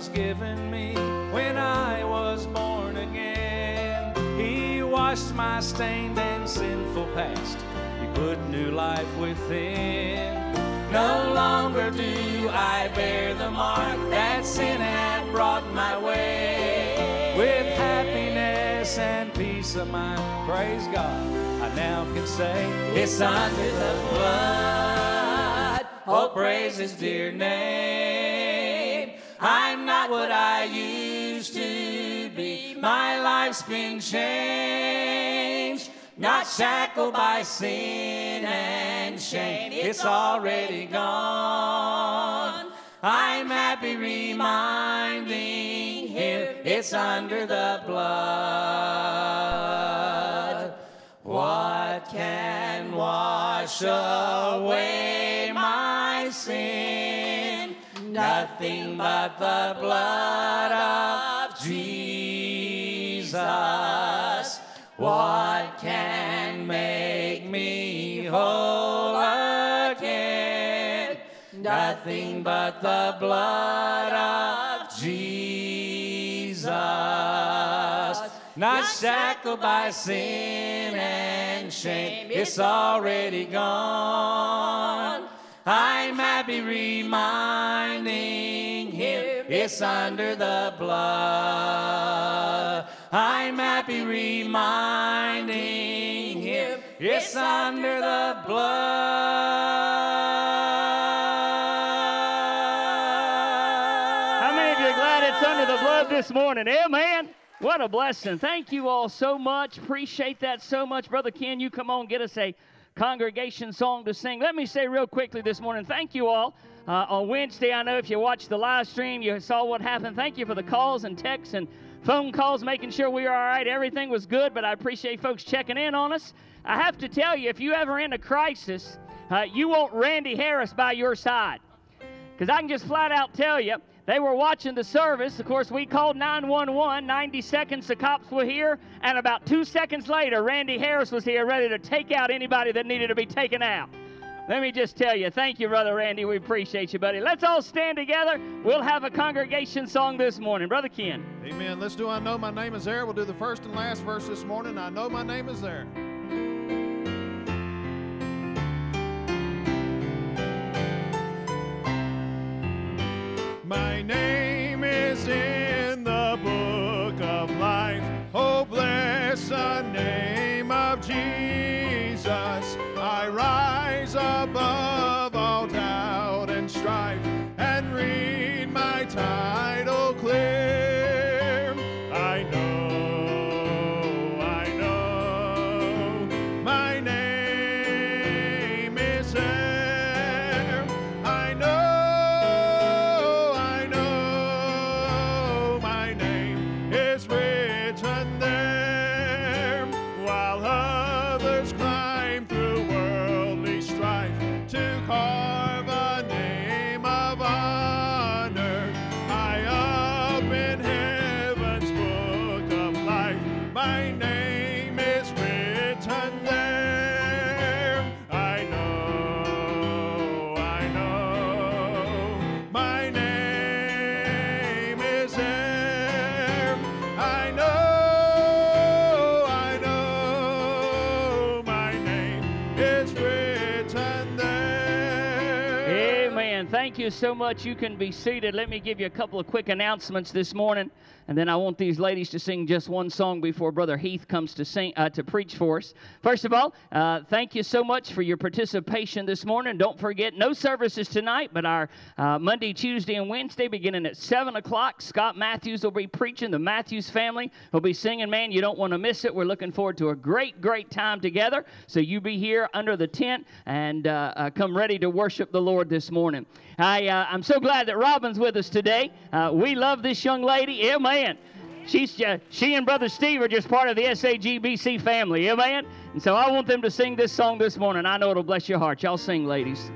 was given me when I was born again. He washed my stained and sinful past. He put new life within. No longer do I bear the mark that sin had brought my way. With happiness and peace of mind, praise God, I now can say it's under the blood. Oh, praise His dear name. I'm not what I used to be. My life's been changed, not shackled by sin and shame. It's already gone. I'm happy reminding him it's under the blood. What can wash away my sin? Nothing but the blood of Jesus. What can make me whole again? Nothing but the blood of Jesus. Not shackled by sin and shame, it's already gone. I'm happy reminding him it's under the blood. I'm happy reminding him it's under the blood. How many of you are glad it's under the blood this morning? Amen. What a blessing. Thank you all so much. Appreciate that so much. Brother Ken, you come on, get us a congregation song to sing. Let me say real quickly this morning, thank you all. Uh, on Wednesday, I know if you watched the live stream, you saw what happened. Thank you for the calls and texts and phone calls, making sure we were all right. Everything was good, but I appreciate folks checking in on us. I have to tell you, if you ever in a crisis, uh, you want Randy Harris by your side. Because I can just flat out tell you, they were watching the service. Of course, we called 911. 90 seconds, the cops were here. And about two seconds later, Randy Harris was here ready to take out anybody that needed to be taken out. Let me just tell you, thank you, Brother Randy. We appreciate you, buddy. Let's all stand together. We'll have a congregation song this morning. Brother Ken. Amen. Let's do I Know My Name Is There. We'll do the first and last verse this morning. I know my name is there. My name is in the book of life. Oh, bless the name of Jesus. I rise above so much. You can be seated. Let me give you a couple of quick announcements this morning, and then I want these ladies to sing just one song before Brother Heath comes to sing uh, to preach for us. First of all, uh, thank you so much for your participation this morning. Don't forget, no services tonight, but our uh, Monday, Tuesday, and Wednesday beginning at seven o'clock. Scott Matthews will be preaching. The Matthews family will be singing. Man, you don't want to miss it. We're looking forward to a great, great time together. So you be here under the tent and uh, uh, come ready to worship the Lord this morning. I, uh, I'm so glad that Robin's with us today. We love this young lady. Amen. She's just, she and Brother Steve are just part of the SAGBC family. Amen. And so I want them to sing this song this morning. I know it'll bless your heart. Y'all sing, ladies.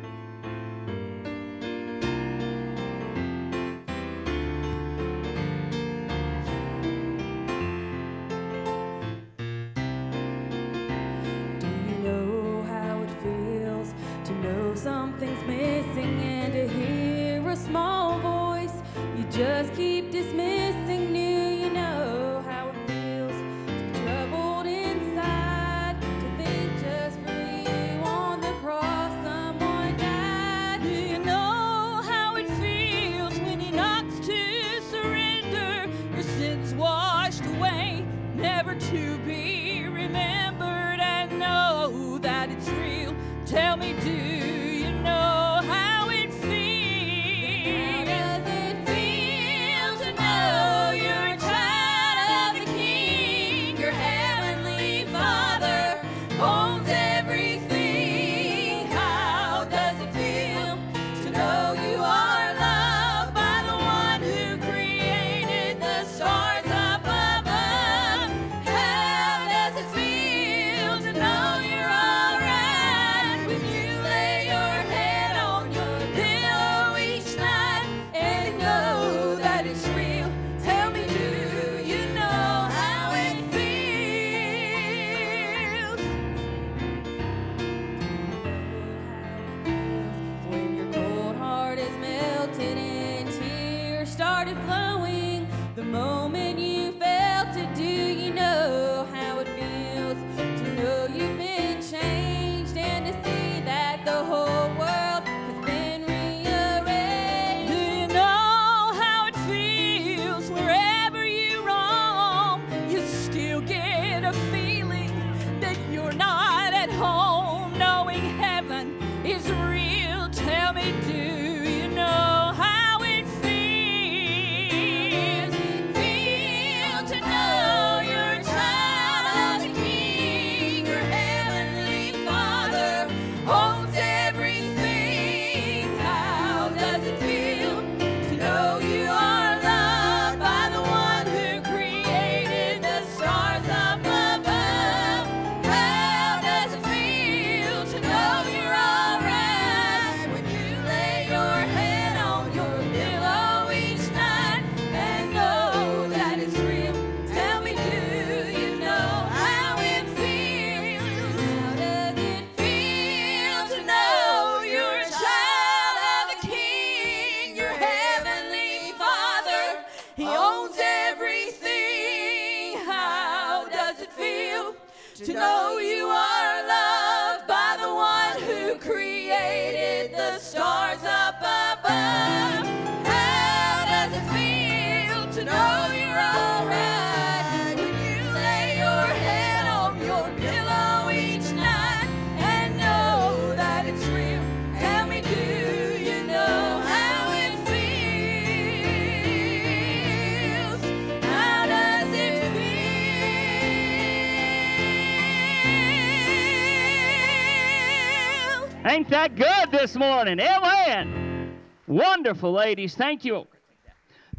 Ain't that good this morning? Amen. Wonderful, ladies. Thank you.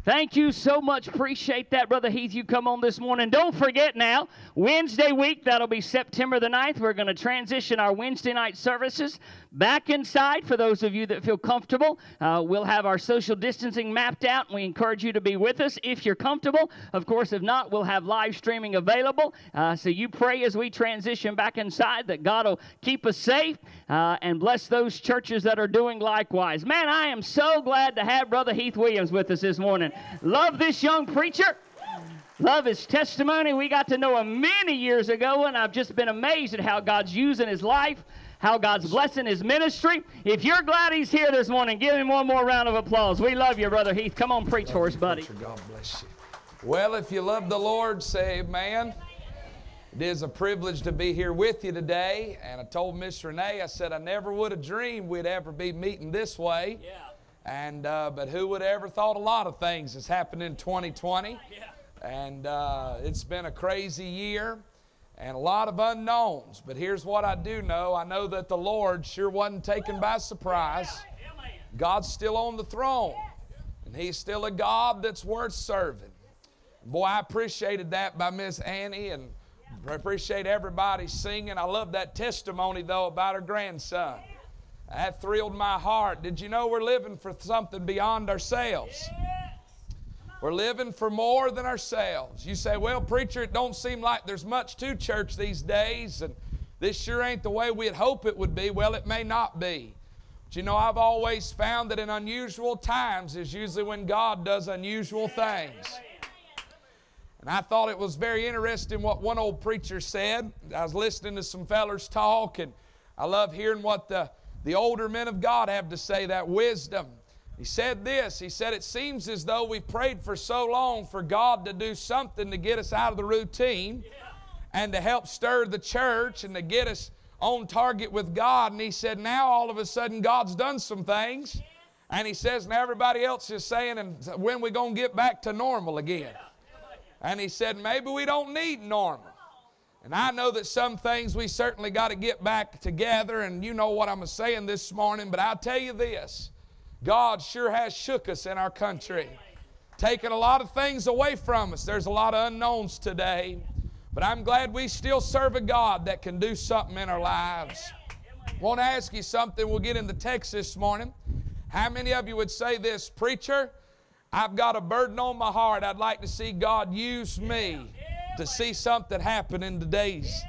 Thank you so much. Appreciate that, Brother Heath. You come on this morning. Don't forget now, Wednesday week, that'll be September the 9th. We're going to transition our Wednesday night services back inside for those of you that feel comfortable. Uh, we'll have our social distancing mapped out, we encourage you to be with us if you're comfortable. Of course, if not, we'll have live streaming available. Uh, so you pray as we transition back inside that God will keep us safe uh, and bless those churches that are doing likewise. Man, I am so glad to have Brother Heath Williams with us this morning. Love this young preacher. Love his testimony. We got to know him many years ago, and I've just been amazed at how God's using his life, how God's blessing his ministry. If you're glad he's here this morning, give him one more round of applause. We love you, Brother Heath. Come on, preach for us, buddy. God bless you. Well, if you love the Lord, say amen. It is a privilege to be here with you today. And I told Miss Renee, I said, I never would have dreamed we'd ever be meeting this way. Yeah. And uh, but who would ever thought a lot of things has happened in 2020? Yeah. And uh, it's been a crazy year and a lot of unknowns. But here's what I do know I know that the Lord sure wasn't taken by surprise. God's still on the throne, and He's still a God that's worth serving. Boy, I appreciated that by Miss Annie, and I appreciate everybody singing. I love that testimony, though, about her grandson. That thrilled my heart. Did you know we're living for something beyond ourselves? We're living for more than ourselves. You say, well, preacher, it don't seem like there's much to church these days, and this sure ain't the way we'd hope it would be. Well, it may not be. But you know, I've always found that in unusual times is usually when God does unusual things. And I thought it was very interesting what one old preacher said. I was listening to some fellers talk, and I love hearing what the, the older men of God have to say, that wisdom. He said this He said, It seems as though we've prayed for so long for God to do something to get us out of the routine and to help stir the church and to get us on target with God. And he said, Now all of a sudden God's done some things. And he says, Now everybody else is saying, And when we going to get back to normal again? And he said, Maybe we don't need normal. And I know that some things we certainly got to get back together, and you know what I'm saying this morning, but I'll tell you this God sure has shook us in our country, taken a lot of things away from us. There's a lot of unknowns today, but I'm glad we still serve a God that can do something in our lives. Want to ask you something. We'll get into text this morning. How many of you would say this, preacher? I've got a burden on my heart. I'd like to see God use me to see something happen in the days.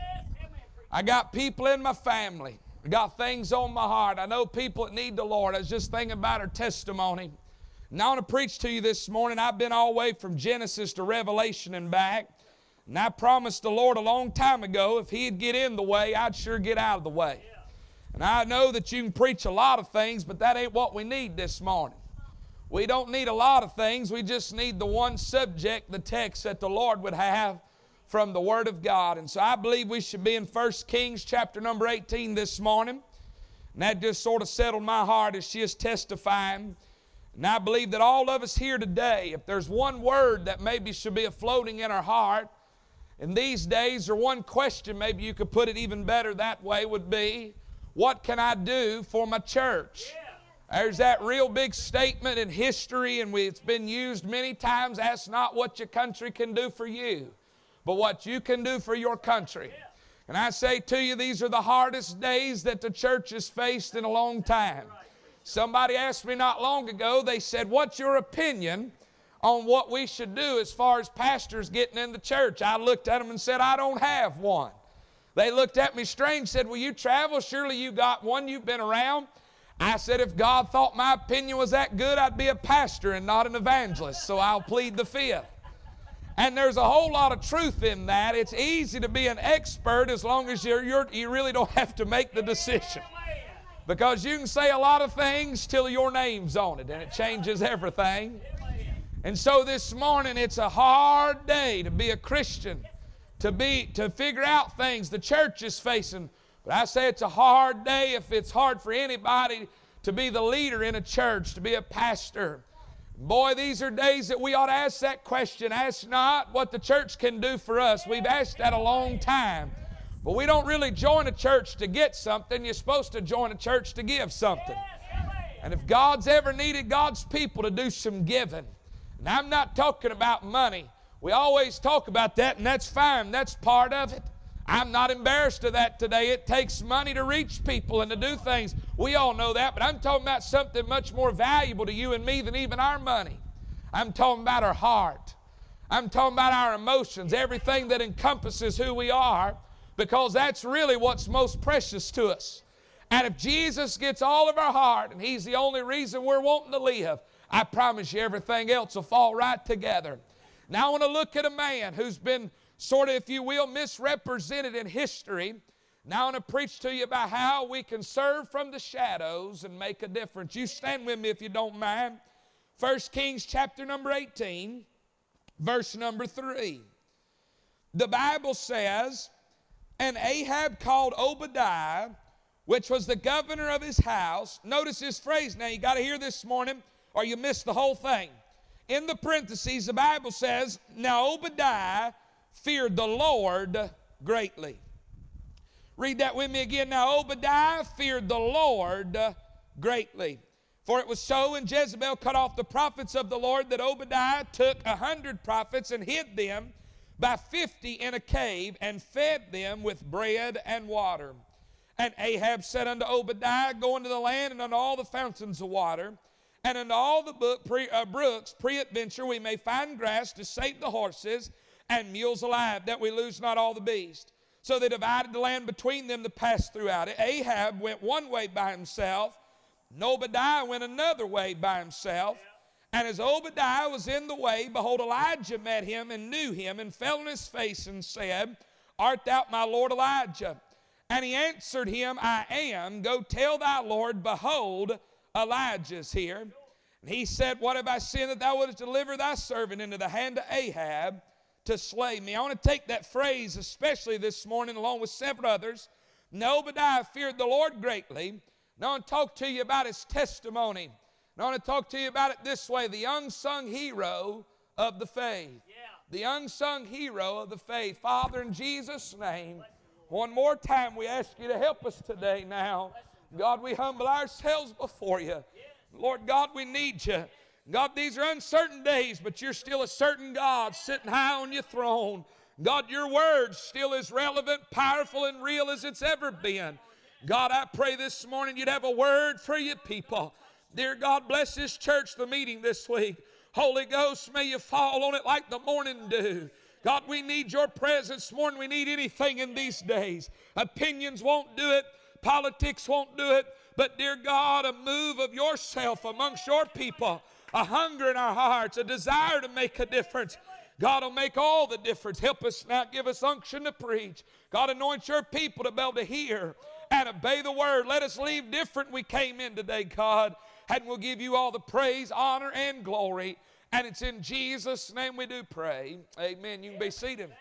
I got people in my family. I got things on my heart. I know people that need the Lord. I was just thinking about her testimony. And I want to preach to you this morning. I've been all the way from Genesis to Revelation and back. And I promised the Lord a long time ago if He'd get in the way, I'd sure get out of the way. And I know that you can preach a lot of things, but that ain't what we need this morning. We don't need a lot of things. We just need the one subject, the text that the Lord would have from the Word of God. And so I believe we should be in 1 Kings chapter number 18 this morning. And that just sort of settled my heart as she is testifying. And I believe that all of us here today, if there's one word that maybe should be floating in our heart, in these days, or one question, maybe you could put it even better that way, would be, What can I do for my church? There's that real big statement in history, and we, it's been used many times. Ask not what your country can do for you, but what you can do for your country. And I say to you, these are the hardest days that the church has faced in a long time. Somebody asked me not long ago, they said, What's your opinion on what we should do as far as pastors getting in the church? I looked at them and said, I don't have one. They looked at me strange, said, Will you travel? Surely you got one, you've been around. I said, If God thought my opinion was that good, I'd be a pastor and not an evangelist, so I'll plead the fifth. And there's a whole lot of truth in that. It's easy to be an expert as long as you're, you're, you really don't have to make the decision. Because you can say a lot of things till your name's on it, and it changes everything. And so this morning, it's a hard day to be a Christian, to be to figure out things the church is facing. But I say it's a hard day if it's hard for anybody to be the leader in a church, to be a pastor. Boy, these are days that we ought to ask that question. Ask not what the church can do for us. We've asked that a long time. But we don't really join a church to get something. You're supposed to join a church to give something. And if God's ever needed God's people to do some giving, and I'm not talking about money, we always talk about that, and that's fine. That's part of it. I'm not embarrassed of that today. It takes money to reach people and to do things. We all know that, but I'm talking about something much more valuable to you and me than even our money. I'm talking about our heart. I'm talking about our emotions, everything that encompasses who we are, because that's really what's most precious to us. And if Jesus gets all of our heart and He's the only reason we're wanting to live, I promise you everything else will fall right together. Now I want to look at a man who's been sort of, if you will, misrepresented in history. Now I want to preach to you about how we can serve from the shadows and make a difference. You stand with me if you don't mind. 1 Kings chapter number 18, verse number 3. The Bible says, And Ahab called Obadiah, which was the governor of his house. Notice this phrase now, you got to hear this morning, or you miss the whole thing. In the parentheses, the Bible says, Now Obadiah feared the Lord greatly. Read that with me again. Now, Obadiah feared the Lord greatly. For it was so when Jezebel cut off the prophets of the Lord that Obadiah took a hundred prophets and hid them by fifty in a cave and fed them with bread and water. And Ahab said unto Obadiah, Go into the land and unto all the fountains of water, and unto all the pre, uh, brooks, peradventure we may find grass to sate the horses and mules alive, that we lose not all the beasts. So they divided the land between them to pass throughout it. Ahab went one way by himself, and Obadiah went another way by himself. And as Obadiah was in the way, behold, Elijah met him and knew him and fell on his face and said, Art thou my Lord Elijah? And he answered him, I am. Go tell thy Lord, behold, Elijah's here. And he said, What have I sinned that thou wouldst deliver thy servant into the hand of Ahab? To slay me. I want to take that phrase, especially this morning, along with several others. Now, Obadiah feared the Lord greatly. Now, I want to talk to you about his testimony. Now, I want to talk to you about it this way the unsung hero of the faith. Yeah. The unsung hero of the faith. Father, in Jesus' name, one more time we ask you to help us today now. God, we humble ourselves before you. Lord God, we need you. God, these are uncertain days, but you're still a certain God sitting high on your throne. God, your word still is relevant, powerful, and real as it's ever been. God, I pray this morning you'd have a word for your people. Dear God, bless this church, the meeting this week. Holy Ghost, may you fall on it like the morning dew. God, we need your presence more than we need anything in these days. Opinions won't do it, politics won't do it, but dear God, a move of yourself amongst your people a hunger in our hearts, a desire to make a difference. God will make all the difference. Help us now, give us unction to preach. God, anoint your people to be able to hear and obey the word. Let us leave different we came in today, God. And we'll give you all the praise, honor, and glory. And it's in Jesus' name we do pray. Amen. You can be seated.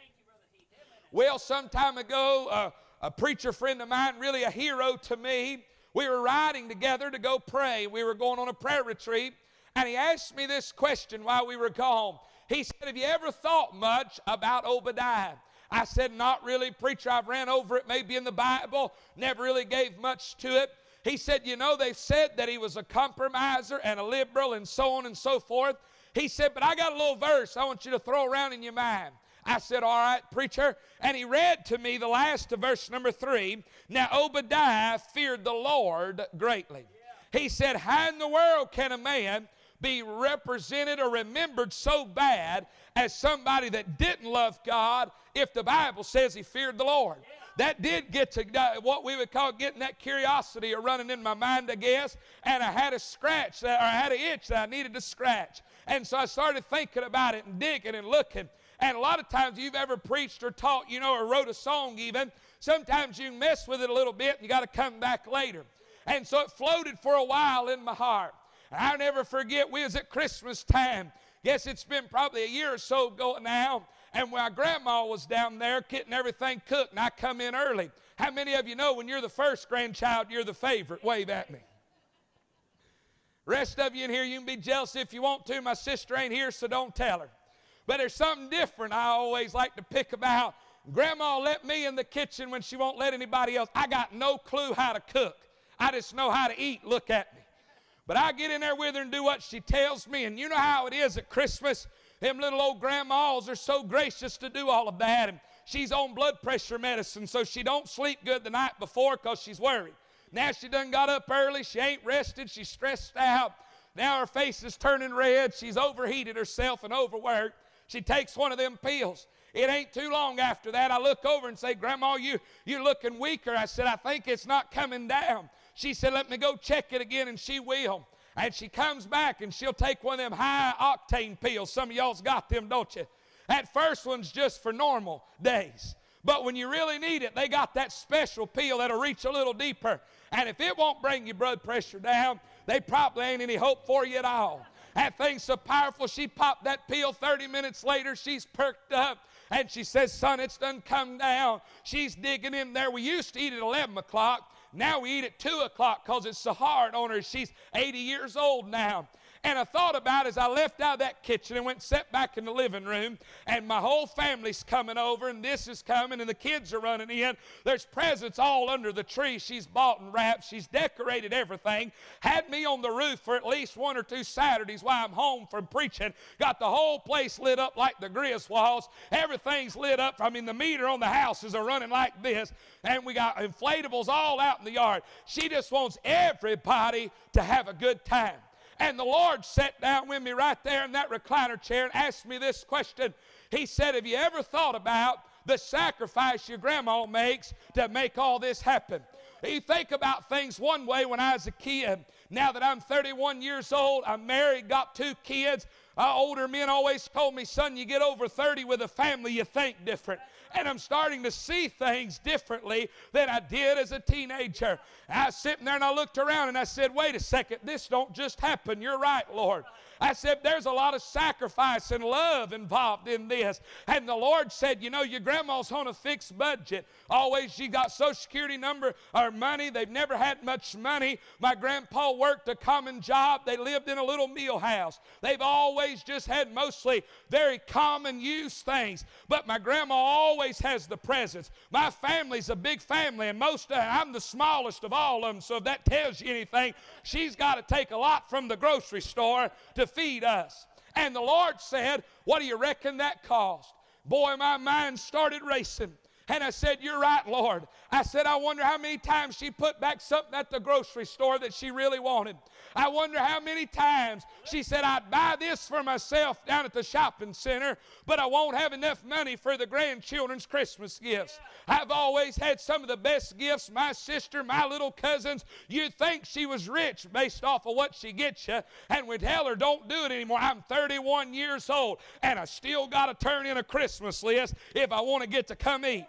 Well, some time ago, uh, a preacher friend of mine, really a hero to me, we were riding together to go pray. We were going on a prayer retreat, and he asked me this question while we were gone. He said, Have you ever thought much about Obadiah? I said, Not really, preacher. I've ran over it maybe in the Bible, never really gave much to it. He said, You know, they've said that he was a compromiser and a liberal and so on and so forth. He said, But I got a little verse I want you to throw around in your mind. I said, All right, preacher. And he read to me the last of verse number three. Now, Obadiah feared the Lord greatly. He said, How in the world can a man be represented or remembered so bad as somebody that didn't love God if the Bible says he feared the Lord? that did get to uh, what we would call getting that curiosity or running in my mind, I guess. And I had a scratch that, or I had an itch that I needed to scratch. And so I started thinking about it and digging and looking. And a lot of times you've ever preached or taught, you know, or wrote a song even, sometimes you mess with it a little bit and you got to come back later. And so it floated for a while in my heart. I'll never forget, we was at Christmas time. Guess it's been probably a year or so ago now. And my grandma was down there getting everything cooked, and I come in early. How many of you know when you're the first grandchild, you're the favorite? Wave at me. Rest of you in here, you can be jealous if you want to. My sister ain't here, so don't tell her. But there's something different I always like to pick about. Grandma let me in the kitchen when she won't let anybody else. I got no clue how to cook. I just know how to eat. Look at me. But I get in there with her and do what she tells me. And you know how it is at Christmas? Them little old grandmas are so gracious to do all of that. And she's on blood pressure medicine, so she don't sleep good the night before because she's worried. Now she done got up early. She ain't rested. She's stressed out. Now her face is turning red. She's overheated herself and overworked. She takes one of them pills. It ain't too long after that. I look over and say, Grandma, you, you're looking weaker. I said, I think it's not coming down. She said, Let me go check it again, and she will. And she comes back and she'll take one of them high octane pills. Some of y'all's got them, don't you? That first one's just for normal days. But when you really need it, they got that special pill that'll reach a little deeper. And if it won't bring your blood pressure down, they probably ain't any hope for you at all. That thing's so powerful, she popped that pill 30 minutes later, she's perked up. And she says, Son, it's done come down. She's digging in there. We used to eat at 11 o'clock. Now we eat at 2 o'clock because it's so hard on her. She's 80 years old now. And I thought about as I left out of that kitchen and went sat back in the living room, and my whole family's coming over, and this is coming, and the kids are running in. There's presents all under the tree. She's bought and wrapped. She's decorated everything. Had me on the roof for at least one or two Saturdays while I'm home from preaching. Got the whole place lit up like the Griswolds. Everything's lit up. I mean, the meter on the houses are running like this, and we got inflatables all out in the yard. She just wants everybody to have a good time. And the Lord sat down with me right there in that recliner chair and asked me this question. He said, Have you ever thought about the sacrifice your grandma makes to make all this happen? You think about things one way when I was a kid. Now that I'm 31 years old, I'm married, got two kids. Uh, older men always told me, son, you get over 30 with a family, you think different and I'm starting to see things differently than I did as a teenager. I was sitting there and I looked around and I said, wait a second, this don't just happen. You're right, Lord. I said, There's a lot of sacrifice and love involved in this. And the Lord said, You know, your grandma's on a fixed budget. Always, she got Social Security number or money. They've never had much money. My grandpa worked a common job. They lived in a little meal house. They've always just had mostly very common use things. But my grandma always has the presence. My family's a big family, and most of I'm the smallest of all of them. So if that tells you anything, she's got to take a lot from the grocery store to feed us. And the Lord said, What do you reckon that cost? Boy, my mind started racing. And I said, You're right, Lord. I said, I wonder how many times she put back something at the grocery store that she really wanted. I wonder how many times she said, I'd buy this for myself down at the shopping center, but I won't have enough money for the grandchildren's Christmas gifts. I've always had some of the best gifts. My sister, my little cousins, you'd think she was rich based off of what she gets you. And we tell her, Don't do it anymore. I'm 31 years old, and I still got to turn in a Christmas list if I want to get to come eat.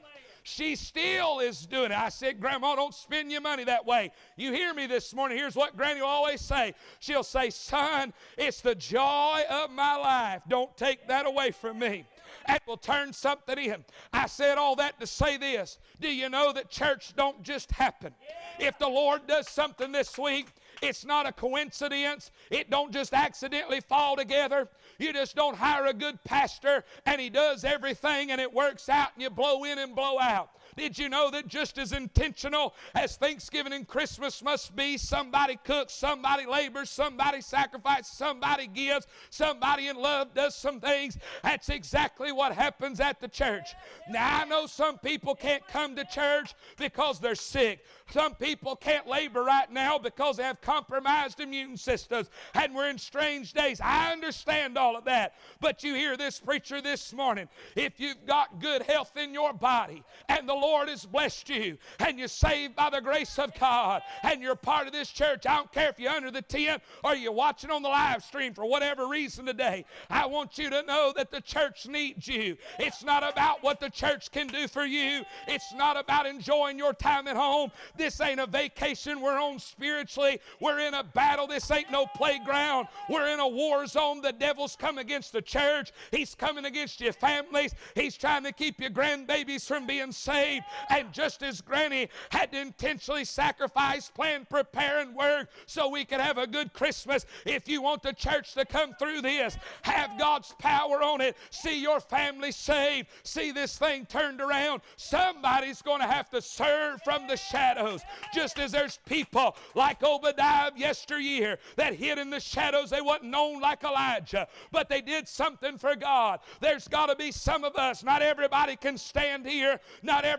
She still is doing it. I said, Grandma, don't spend your money that way. You hear me this morning. Here's what Granny will always say She'll say, Son, it's the joy of my life. Don't take that away from me. That will turn something in. I said all that to say this. Do you know that church don't just happen? If the Lord does something this week, it's not a coincidence. It don't just accidentally fall together. You just don't hire a good pastor and he does everything and it works out and you blow in and blow out. Did you know that just as intentional as Thanksgiving and Christmas must be, somebody cooks, somebody labors, somebody sacrifices, somebody gives, somebody in love does some things? That's exactly what happens at the church. Now, I know some people can't come to church because they're sick. Some people can't labor right now because they have compromised immune systems and we're in strange days. I understand all of that. But you hear this preacher this morning. If you've got good health in your body and the Lord has blessed you and you're saved by the grace of God and you're part of this church, I don't care if you're under the tent or you're watching on the live stream for whatever reason today, I want you to know that the church needs you. It's not about what the church can do for you, it's not about enjoying your time at home. This ain't a vacation we're on spiritually. We're in a battle. This ain't no playground. We're in a war zone. The devil's come against the church. He's coming against your families. He's trying to keep your grandbabies from being saved. And just as Granny had to intentionally sacrifice, plan, prepare, and work so we could have a good Christmas, if you want the church to come through this, have God's power on it, see your family saved, see this thing turned around, somebody's going to have to serve from the shadows. Just as there's people like Obadiah yesteryear that hid in the shadows, they wasn't known like Elijah, but they did something for God. There's got to be some of us. Not everybody can stand here, not everybody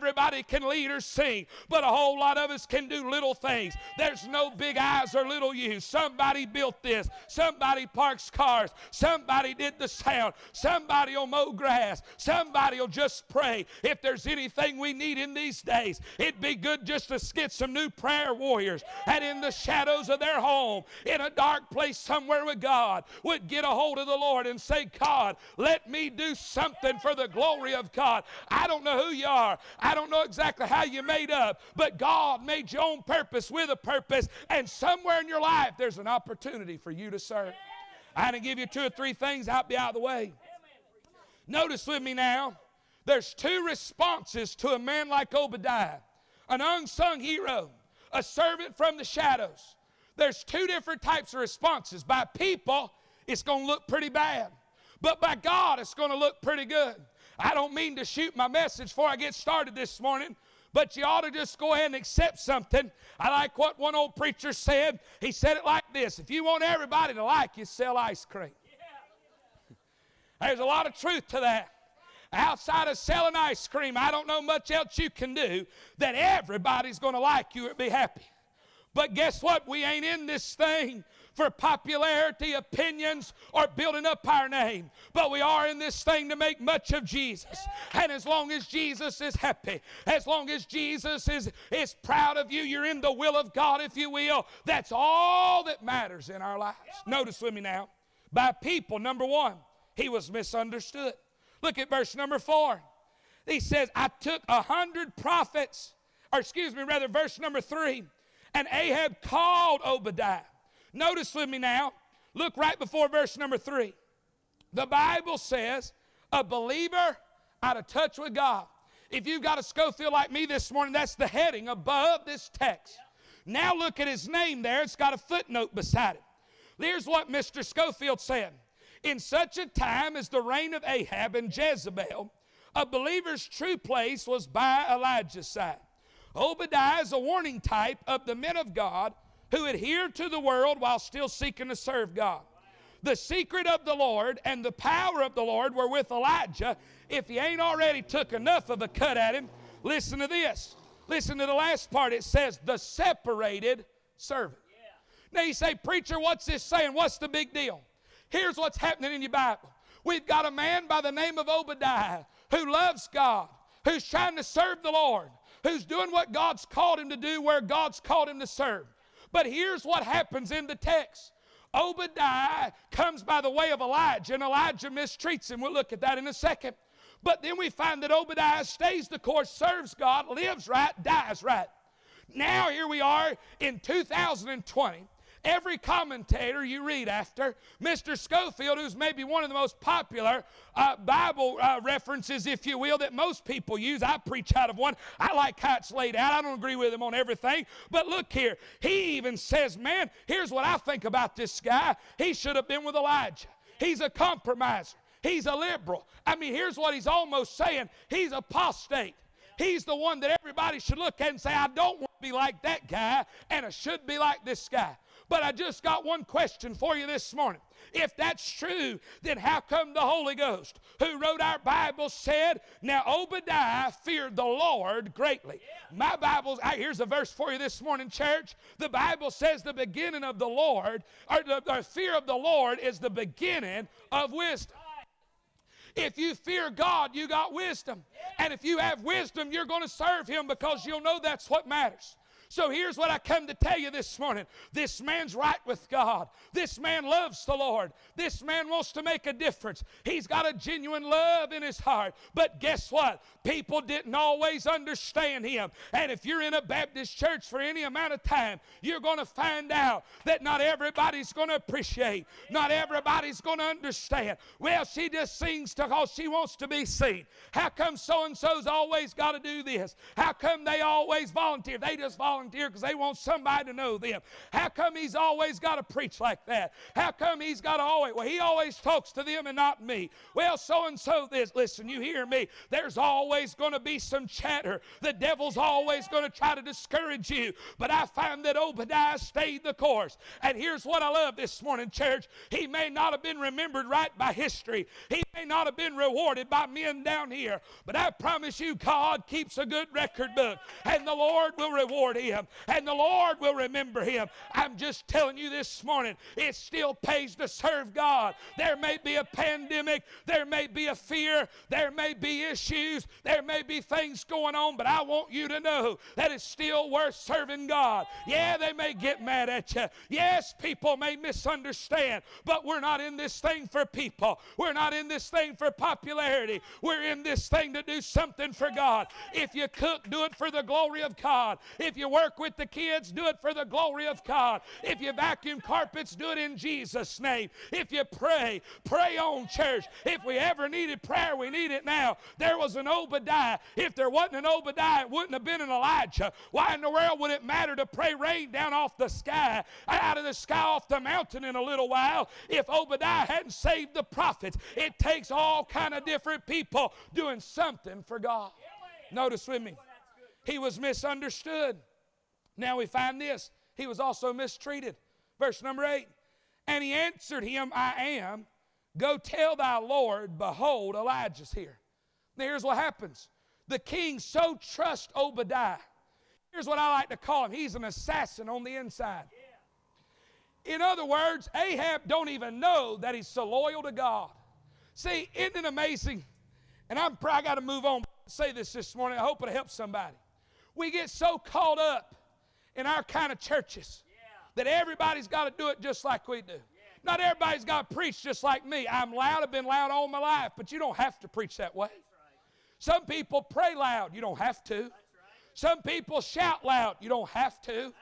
can lead or sing, but a whole lot of us can do little things. There's no big eyes or little you. Somebody built this, somebody parks cars, somebody did the sound, somebody will mow grass, somebody will just pray. If there's anything we need in these days, it'd be good just to get some new prayer warriors and in the shadows of their home, in a dark place somewhere with God, would get a hold of the Lord and say, God, let me do something for the glory of God. I don't know who you are, don't know exactly how you made up, but God made you on purpose with a purpose, and somewhere in your life there's an opportunity for you to serve. I'm to give you two or three things, I'll be out of the way. Notice with me now, there's two responses to a man like Obadiah an unsung hero, a servant from the shadows. There's two different types of responses. By people, it's going to look pretty bad, but by God, it's going to look pretty good. I don't mean to shoot my message before I get started this morning, but you ought to just go ahead and accept something. I like what one old preacher said. He said it like this If you want everybody to like you, sell ice cream. There's a lot of truth to that outside of selling ice cream, I don't know much else you can do that everybody's going to like you or be happy. But guess what? We ain't in this thing for popularity, opinions, or building up our name. But we are in this thing to make much of Jesus. And as long as Jesus is happy, as long as Jesus is, is proud of you, you're in the will of God, if you will. That's all that matters in our lives. Notice with me now. By people, number one, he was misunderstood. Look at verse number four. He says, I took a hundred prophets, or excuse me, rather, verse number three, and Ahab called Obadiah. Notice with me now, look right before verse number three. The Bible says, a believer out of touch with God. If you've got a Scofield like me this morning, that's the heading above this text. Now look at his name there, it's got a footnote beside it. Here's what Mr. Scofield said in such a time as the reign of Ahab and Jezebel, a believer's true place was by Elijah's side. Obadiah is a warning type of the men of God who adhere to the world while still seeking to serve God. The secret of the Lord and the power of the Lord were with Elijah. If he ain't already took enough of a cut at him, Listen to this. Listen to the last part. It says, the separated servant. Now you say, Preacher, what's this saying? What's the big deal? Here's what's happening in your Bible. We've got a man by the name of Obadiah who loves God, who's trying to serve the Lord, who's doing what God's called him to do where God's called him to serve. But here's what happens in the text. Obadiah comes by the way of Elijah, and Elijah mistreats him. We'll look at that in a second. But then we find that Obadiah stays the course, serves God, lives right, dies right. Now, here we are in 2020. Every commentator you read after, Mr. Scofield, who's maybe one of the most popular uh, Bible uh, references, if you will, that most people use. I preach out of one. I like how it's laid out. I don't agree with him on everything. But look here. He even says, man, here's what I think about this guy. He should have been with Elijah. He's a compromiser. He's a liberal. I mean, here's what he's almost saying he's apostate. He's the one that everybody should look at and say, I don't want to be like that guy, and I should be like this guy. But I just got one question for you this morning. If that's true, then how come the Holy Ghost, who wrote our Bible, said, Now Obadiah feared the Lord greatly? My Bible's, here's a verse for you this morning, church. The Bible says the beginning of the Lord, or the, the fear of the Lord is the beginning of wisdom. If you fear God, you got wisdom. And if you have wisdom, you're going to serve Him because you'll know that's what matters. So here's what I come to tell you this morning. This man's right with God. This man loves the Lord. This man wants to make a difference. He's got a genuine love in his heart. But guess what? People didn't always understand him. And if you're in a Baptist church for any amount of time, you're going to find out that not everybody's going to appreciate, not everybody's going to understand. Well, she just sings because she wants to be seen. How come so and so's always got to do this? How come they always volunteer? They just volunteer volunteer because they want somebody to know them. How come he's always got to preach like that? How come he's got to always, well, he always talks to them and not me. Well, so and so this, listen, you hear me. There's always going to be some chatter. The devil's always going to try to discourage you. But I find that Obadiah stayed the course. And here's what I love this morning, church. He may not have been remembered right by history. He may not have been rewarded by men down here. But I promise you, God keeps a good record book. And the Lord will reward him and the Lord will remember him. I'm just telling you this morning, it still pays to serve God. There may be a pandemic, there may be a fear, there may be issues, there may be things going on, but I want you to know that it's still worth serving God. Yeah, they may get mad at you. Yes, people may misunderstand, but we're not in this thing for people. We're not in this thing for popularity. We're in this thing to do something for God. If you cook, do it for the glory of God. If you work with the kids, do it for the glory of God. If you vacuum carpets, do it in Jesus' name. If you pray, pray on, church. If we ever needed prayer, we need it now. There was an Obadiah. If there wasn't an Obadiah, it wouldn't have been an Elijah. Why in the world would it matter to pray rain down off the sky, out of the sky off the mountain in a little while, if Obadiah hadn't saved the prophets? It takes all kind of different people doing something for God. Notice with me, he was misunderstood. Now we find this he was also mistreated. Verse number eight. And he answered him, I am. Go tell thy Lord, behold, Elijah's here. Now here's what happens the king so trusts Obadiah. Here's what I like to call him he's an assassin on the inside. In other words, Ahab don't even know that he's so loyal to God. See, isn't it amazing? And I'm proud I got to move on. Say this this morning. I hope it helps somebody. We get so caught up in our kind of churches that everybody's got to do it just like we do. Not everybody's got to preach just like me. I'm loud, I've been loud all my life, but you don't have to preach that way. Some people pray loud, you don't have to. Some people shout loud, you don't have to.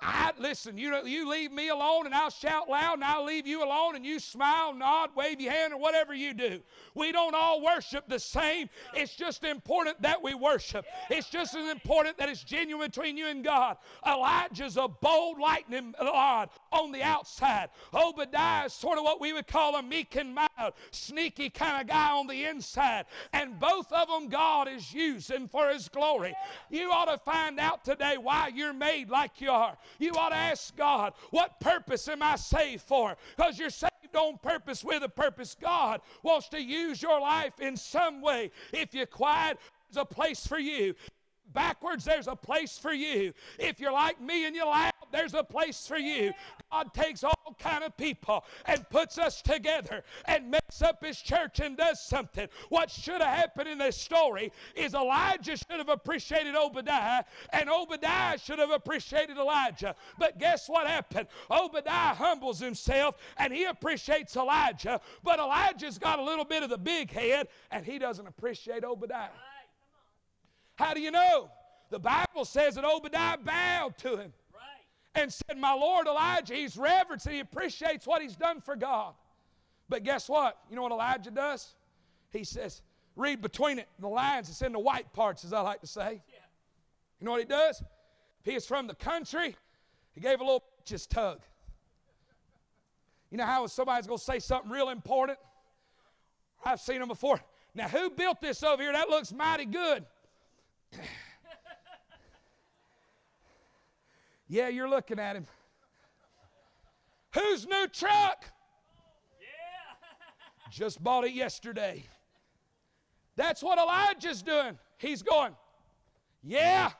I listen, you you leave me alone and I'll shout loud and I'll leave you alone and you smile, nod, wave your hand, or whatever you do. We don't all worship the same. It's just important that we worship. It's just as important that it's genuine between you and God. Elijah's a bold lightning rod on the outside. Obadiah is sort of what we would call a meek and mild, sneaky kind of guy on the inside. And both of them God is using for his glory. You ought to find out today why you're made like you are. You ought to ask God, what purpose am I saved for? Because you're saved on purpose with a purpose. God wants to use your life in some way. If you're quiet, there's a place for you backwards, there's a place for you. If you're like me and you laugh, there's a place for you. God takes all kind of people and puts us together and makes up his church and does something. What should have happened in this story is Elijah should have appreciated Obadiah and Obadiah should have appreciated Elijah. But guess what happened? Obadiah humbles himself and he appreciates Elijah, but Elijah's got a little bit of the big head and he doesn't appreciate Obadiah. How do you know? The Bible says that Obadiah bowed to him and said, My Lord Elijah, he's reverence and he appreciates what he's done for God. But guess what? You know what Elijah does? He says, read between it, the lines, it's in the white parts, as I like to say. You know what he does? If he is from the country, he gave a little just tug. You know how somebody's going to say something real important? I've seen them before. Now, who built this over here? That looks mighty good. yeah, you're looking at him. Whose new truck? Yeah. Just bought it yesterday. That's what Elijah's doing. He's going, Yeah,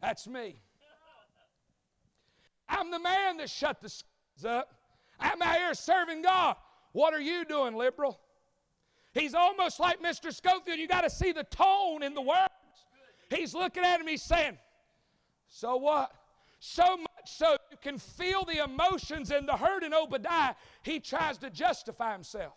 that's me. I'm the man that shut the s- up. I'm out here serving God. What are you doing, liberal? He's almost like Mr. Scofield. You got to see the tone in the words. He's looking at him, he's saying, So what? So much so you can feel the emotions and the hurt in Obadiah. He tries to justify himself.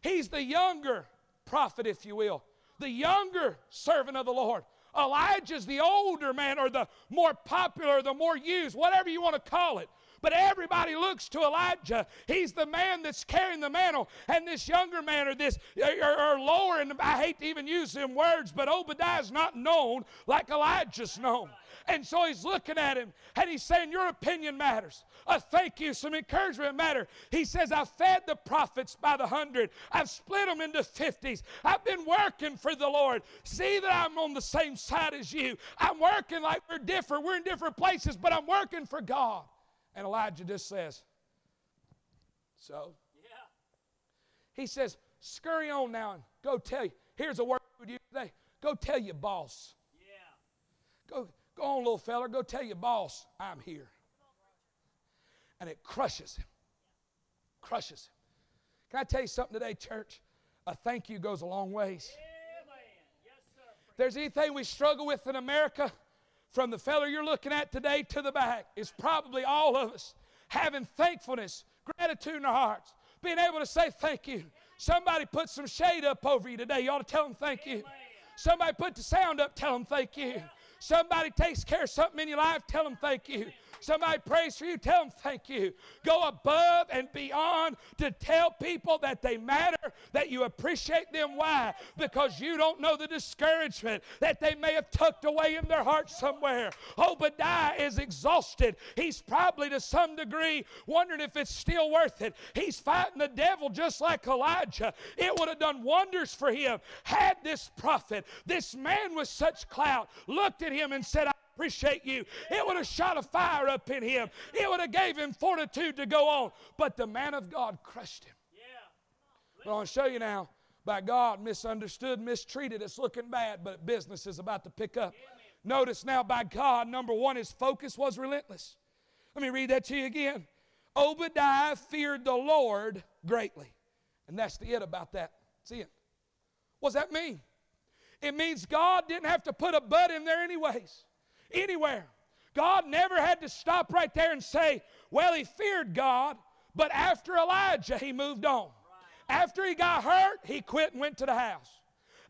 He's the younger prophet, if you will, the younger servant of the Lord. Elijah's the older man, or the more popular, the more used, whatever you want to call it. But everybody looks to Elijah. He's the man that's carrying the mantle. And this younger man, or this, or, or lower, and I hate to even use them words, but Obadiah's not known like Elijah's known. And so he's looking at him and he's saying, Your opinion matters. A thank you, some encouragement matter. He says, I've fed the prophets by the hundred, I've split them into fifties. I've been working for the Lord. See that I'm on the same side as you. I'm working like we're different. We're in different places, but I'm working for God. And Elijah just says, So? Yeah. He says, Scurry on now and go tell you. Here's a word for you today. Go tell your boss. Go, go on, little fella. Go tell your boss I'm here. And it crushes him. Crushes him. Can I tell you something today, church? A thank you goes a long ways. If there's anything we struggle with in America, from the fella you're looking at today to the back, is probably all of us having thankfulness, gratitude in our hearts, being able to say thank you. Somebody put some shade up over you today. You ought to tell them thank you. Somebody put the sound up, tell them thank you. Somebody takes care of something in your life, tell them thank you. Somebody prays for you, tell them thank you. Go above and beyond to tell people that they matter, that you appreciate them. Why? Because you don't know the discouragement that they may have tucked away in their heart somewhere. Obadiah is exhausted. He's probably to some degree wondering if it's still worth it. He's fighting the devil just like Elijah. It would have done wonders for him had this prophet, this man with such clout, looked at him and said, appreciate you. It would have shot a fire up in him. It would have gave him fortitude to go on. But the man of God crushed him. Well, I'll show you now. By God, misunderstood, mistreated. It's looking bad, but business is about to pick up. Notice now, by God, number one, his focus was relentless. Let me read that to you again. Obadiah feared the Lord greatly. And that's the it about that. See it. What does that mean? It means God didn't have to put a butt in there, anyways anywhere. God never had to stop right there and say, well, he feared God, but after Elijah, he moved on. After he got hurt, he quit and went to the house.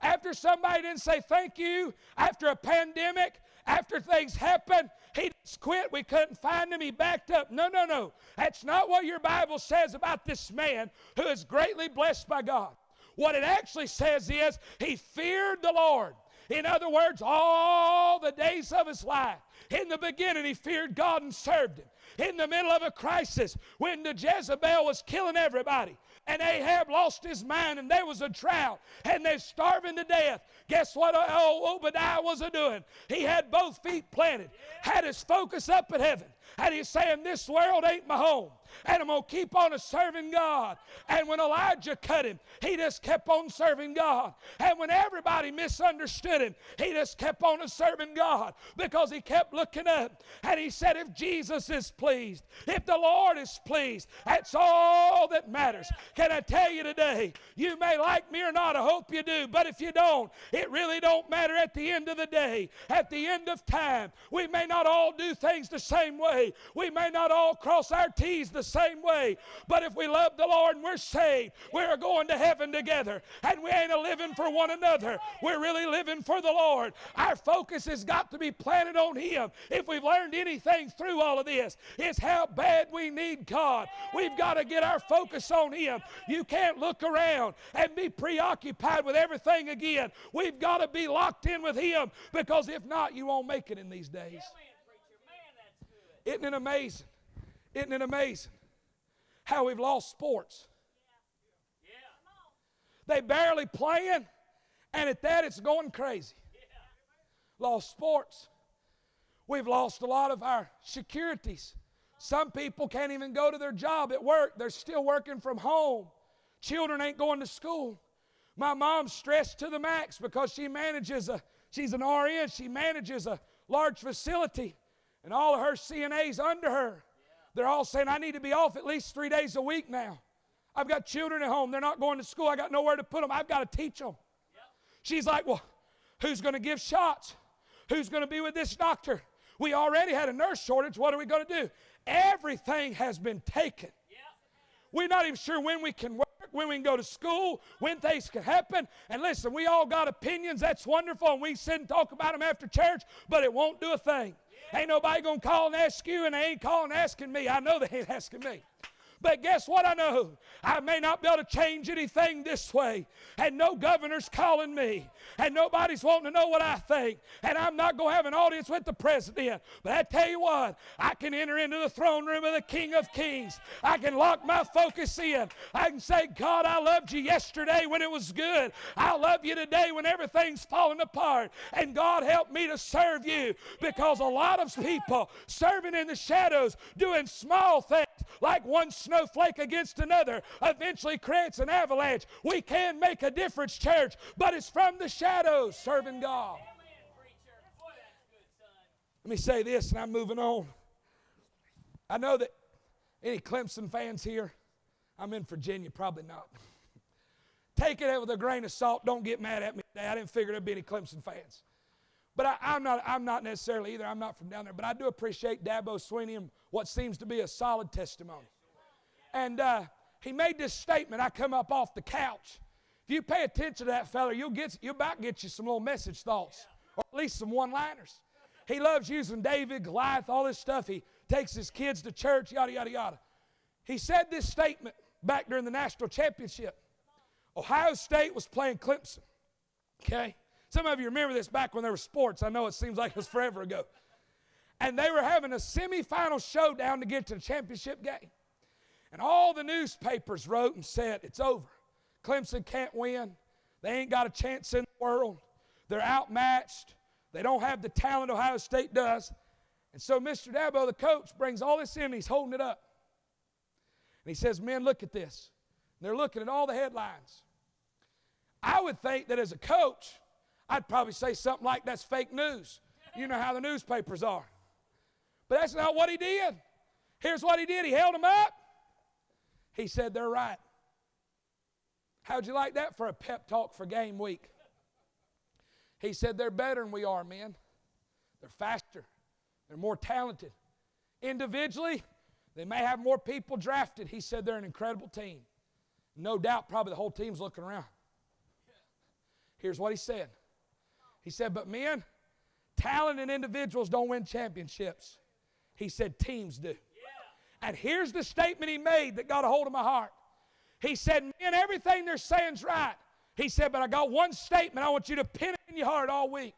After somebody didn't say thank you, after a pandemic, after things happened, he just quit. We couldn't find him. He backed up. No, no, no. That's not what your Bible says about this man who is greatly blessed by God. What it actually says is he feared the Lord. In other words, all the days of his life. In the beginning, he feared God and served him. In the middle of a crisis, when the Jezebel was killing everybody, and Ahab lost his mind, and there was a drought, and they're starving to death. Guess what oh, Obadiah was a doing? He had both feet planted, had his focus up at heaven, and he's saying, This world ain't my home. and I'm going to keep on serving God. And when Elijah cut him, he just kept on serving God. And when everybody misunderstood him, he just kept on serving God because he kept looking up. And he said, If Jesus is pleased, if the Lord is pleased, that's all that matters. Can I tell you today, you may like me or not, I hope you do, but if you don't, it really don't matter at the end of the day. At the end of time, we may not all do things the same way. We may not all cross our T's the same way. But if we love the Lord and we're saved, we're going to heaven together. And we ain't a living for one another. We're really living for the Lord. Our focus has got to be planted on Him. If we've learned anything through all of this, it's how bad we need God. We've got to get our focus on Him. You can't look around and be preoccupied with everything again. We've got to be locked in with Him because if not, you won't make it in these days. Isn't it amazing? Isn't it amazing how we've lost sports? They barely playing, and at that it's going crazy. Lost sports. We've lost a lot of our securities. Some people can't even go to their job at work. They're still working from home. Children ain't going to school. My mom's stressed to the max because she manages a, she's an RN, she manages a large facility, and all of her CNAs under her. They're all saying, I need to be off at least three days a week now. I've got children at home. They're not going to school. I got nowhere to put them. I've got to teach them. She's like, Well, who's going to give shots? Who's going to be with this doctor? We already had a nurse shortage. What are we going to do? Everything has been taken. We're not even sure when we can work, when we can go to school, when things can happen. And listen, we all got opinions. That's wonderful. And we sit and talk about them after church, but it won't do a thing. Ain't nobody going to call and ask you, and they ain't calling asking me. I know they ain't asking me. But guess what I know? I may not be able to change anything this way. And no governor's calling me. And nobody's wanting to know what I think. And I'm not going to have an audience with the president. But I tell you what, I can enter into the throne room of the King of Kings. I can lock my focus in. I can say, God, I loved you yesterday when it was good. I love you today when everything's falling apart. And God help me to serve you. Because a lot of people serving in the shadows, doing small things like one snowflake against another eventually creates an avalanche. We can make a difference, church, but it's from the shadows serving God. Let me say this, and I'm moving on. I know that any Clemson fans here, I'm in Virginia, probably not. Take it with a grain of salt. Don't get mad at me today. I didn't figure there'd be any Clemson fans. But I, am not, I'm not necessarily either. I'm not from down there. But I do appreciate Dabo Swinney and what seems to be a solid testimony. And uh, he made this statement. I come up off the couch. If you pay attention to that fella, you'll get you'll about get you some little message thoughts, or at least some one-liners. He loves using David, Goliath, all this stuff. He takes his kids to church, yada yada yada. He said this statement back during the national championship. Ohio State was playing Clemson. Okay? Some of you remember this back when there were sports. I know it seems like it was forever ago. And they were having a semifinal showdown to get to the championship game. And all the newspapers wrote and said, It's over. Clemson can't win. They ain't got a chance in the world. They're outmatched. They don't have the talent Ohio State does. And so Mr. Dabo, the coach, brings all this in and he's holding it up. And he says, Men, look at this. And they're looking at all the headlines. I would think that as a coach, I'd probably say something like that's fake news. You know how the newspapers are. But that's not what he did. Here's what he did he held them up. He said, They're right. How'd you like that for a pep talk for game week? He said, They're better than we are, men. They're faster, they're more talented. Individually, they may have more people drafted. He said, They're an incredible team. No doubt, probably the whole team's looking around. Here's what he said He said, But men, talented individuals don't win championships. He said, Teams do. And here's the statement he made that got a hold of my heart. He said, Man, everything they're saying's right. He said, But I got one statement I want you to pin it in your heart all week.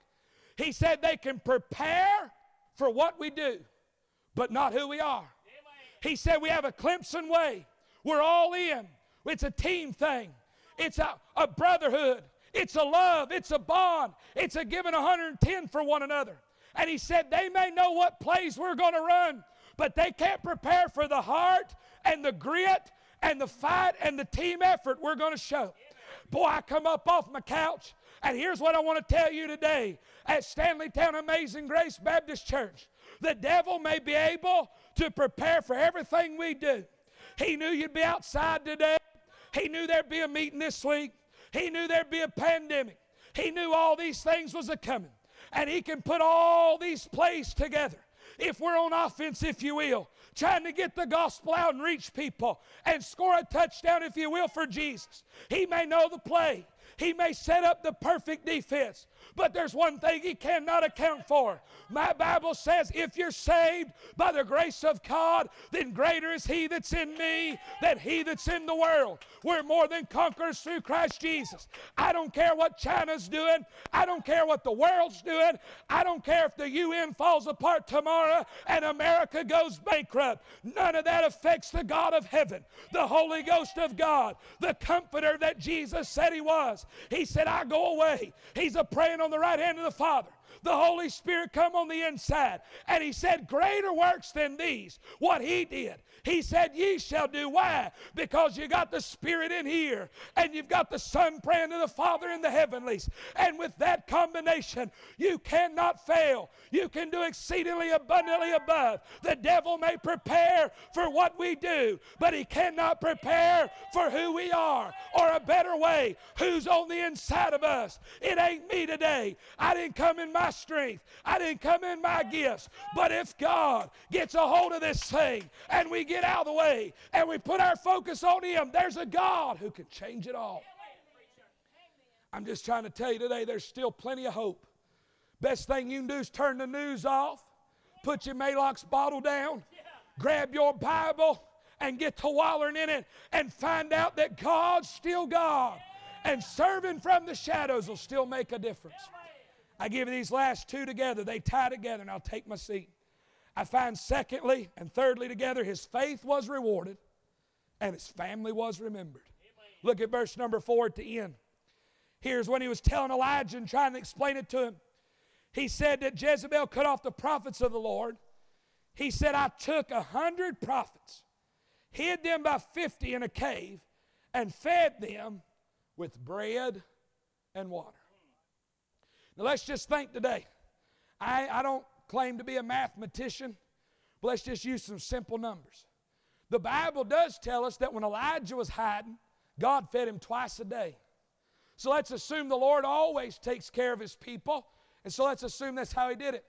He said, They can prepare for what we do, but not who we are. He said, We have a Clemson way. We're all in. It's a team thing, it's a, a brotherhood, it's a love, it's a bond, it's a giving 110 for one another. And he said, They may know what plays we're going to run, but they can't prepare for the heart and the grit and the fight and the team effort we're going to show. Boy, I come up off my couch, and here's what I want to tell you today at Stanleytown Amazing Grace Baptist Church. The devil may be able to prepare for everything we do. He knew you'd be outside today. He knew there'd be a meeting this week. He knew there'd be a pandemic. He knew all these things was a coming. And he can put all these plays together. If we're on offense, if you will, trying to get the gospel out and reach people and score a touchdown, if you will, for Jesus. He may know the play. He may set up the perfect defense, but there's one thing he cannot account for. My Bible says, if you're saved by the grace of God, then greater is he that's in me than he that's in the world. We're more than conquerors through Christ Jesus. I don't care what China's doing. I don't care what the world's doing. I don't care if the UN falls apart tomorrow and America goes bankrupt. None of that affects the God of heaven, the Holy Ghost of God, the comforter that Jesus said he was. He said, I go away. He's a on the right hand of the Father the Holy Spirit come on the inside. And he said, Greater works than these, what he did. He said, Ye shall do. Why? Because you got the Spirit in here, and you've got the Son praying to the Father in the heavenlies. And with that combination, you cannot fail. You can do exceedingly abundantly above. The devil may prepare for what we do, but he cannot prepare for who we are, or a better way, who's on the inside of us. It ain't me today. I didn't come in my strength, I didn't come in my gifts. But if God gets a hold of this thing and we get out of the way and we put our focus on Him, there's a God who can change it all. I'm just trying to tell you today, there's still plenty of hope. Best thing you can do is turn the news off, put your Maalox bottle down, grab your Bible, and get to wallering in it and find out that God's still God. And serving from the shadows will still make a difference. I give you these last two together. They tie together, and I'll take my seat. I find, secondly and thirdly, together, his faith was rewarded and his family was remembered. Look at verse number four at the end. Here's when he was telling Elijah and trying to explain it to him. He said that Jezebel cut off the prophets of the Lord. He said, I took a hundred prophets, hid them by fifty in a cave, and fed them with bread and water. Now let's just think today. I, I don't claim to be a mathematician, but let's just use some simple numbers. The Bible does tell us that when Elijah was hiding, God fed him twice a day. So let's assume the Lord always takes care of his people, and so let's assume that's how he did it.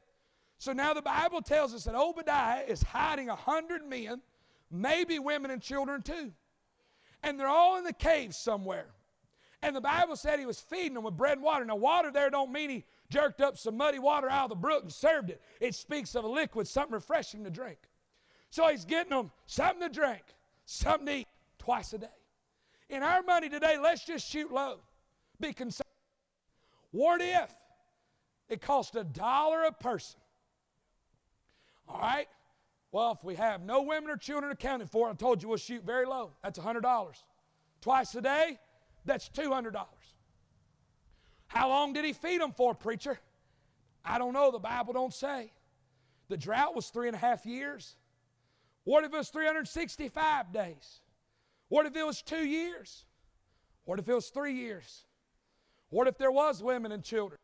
So now the Bible tells us that Obadiah is hiding a hundred men, maybe women and children too. And they're all in the cave somewhere. And the Bible said he was feeding them with bread and water. Now, water there don't mean he jerked up some muddy water out of the brook and served it. It speaks of a liquid, something refreshing to drink. So he's getting them something to drink, something to eat twice a day. In our money today, let's just shoot low. Be concerned. What if it cost a dollar a person? All right? Well, if we have no women or children accounted for, I told you we'll shoot very low. That's $100. Twice a day, that's $200. How long did he feed them for, preacher? I don't know. The Bible don't say. The drought was three and a half years. What if it was 365 days? What if it was two years? What if it was three years? What if there was women and children?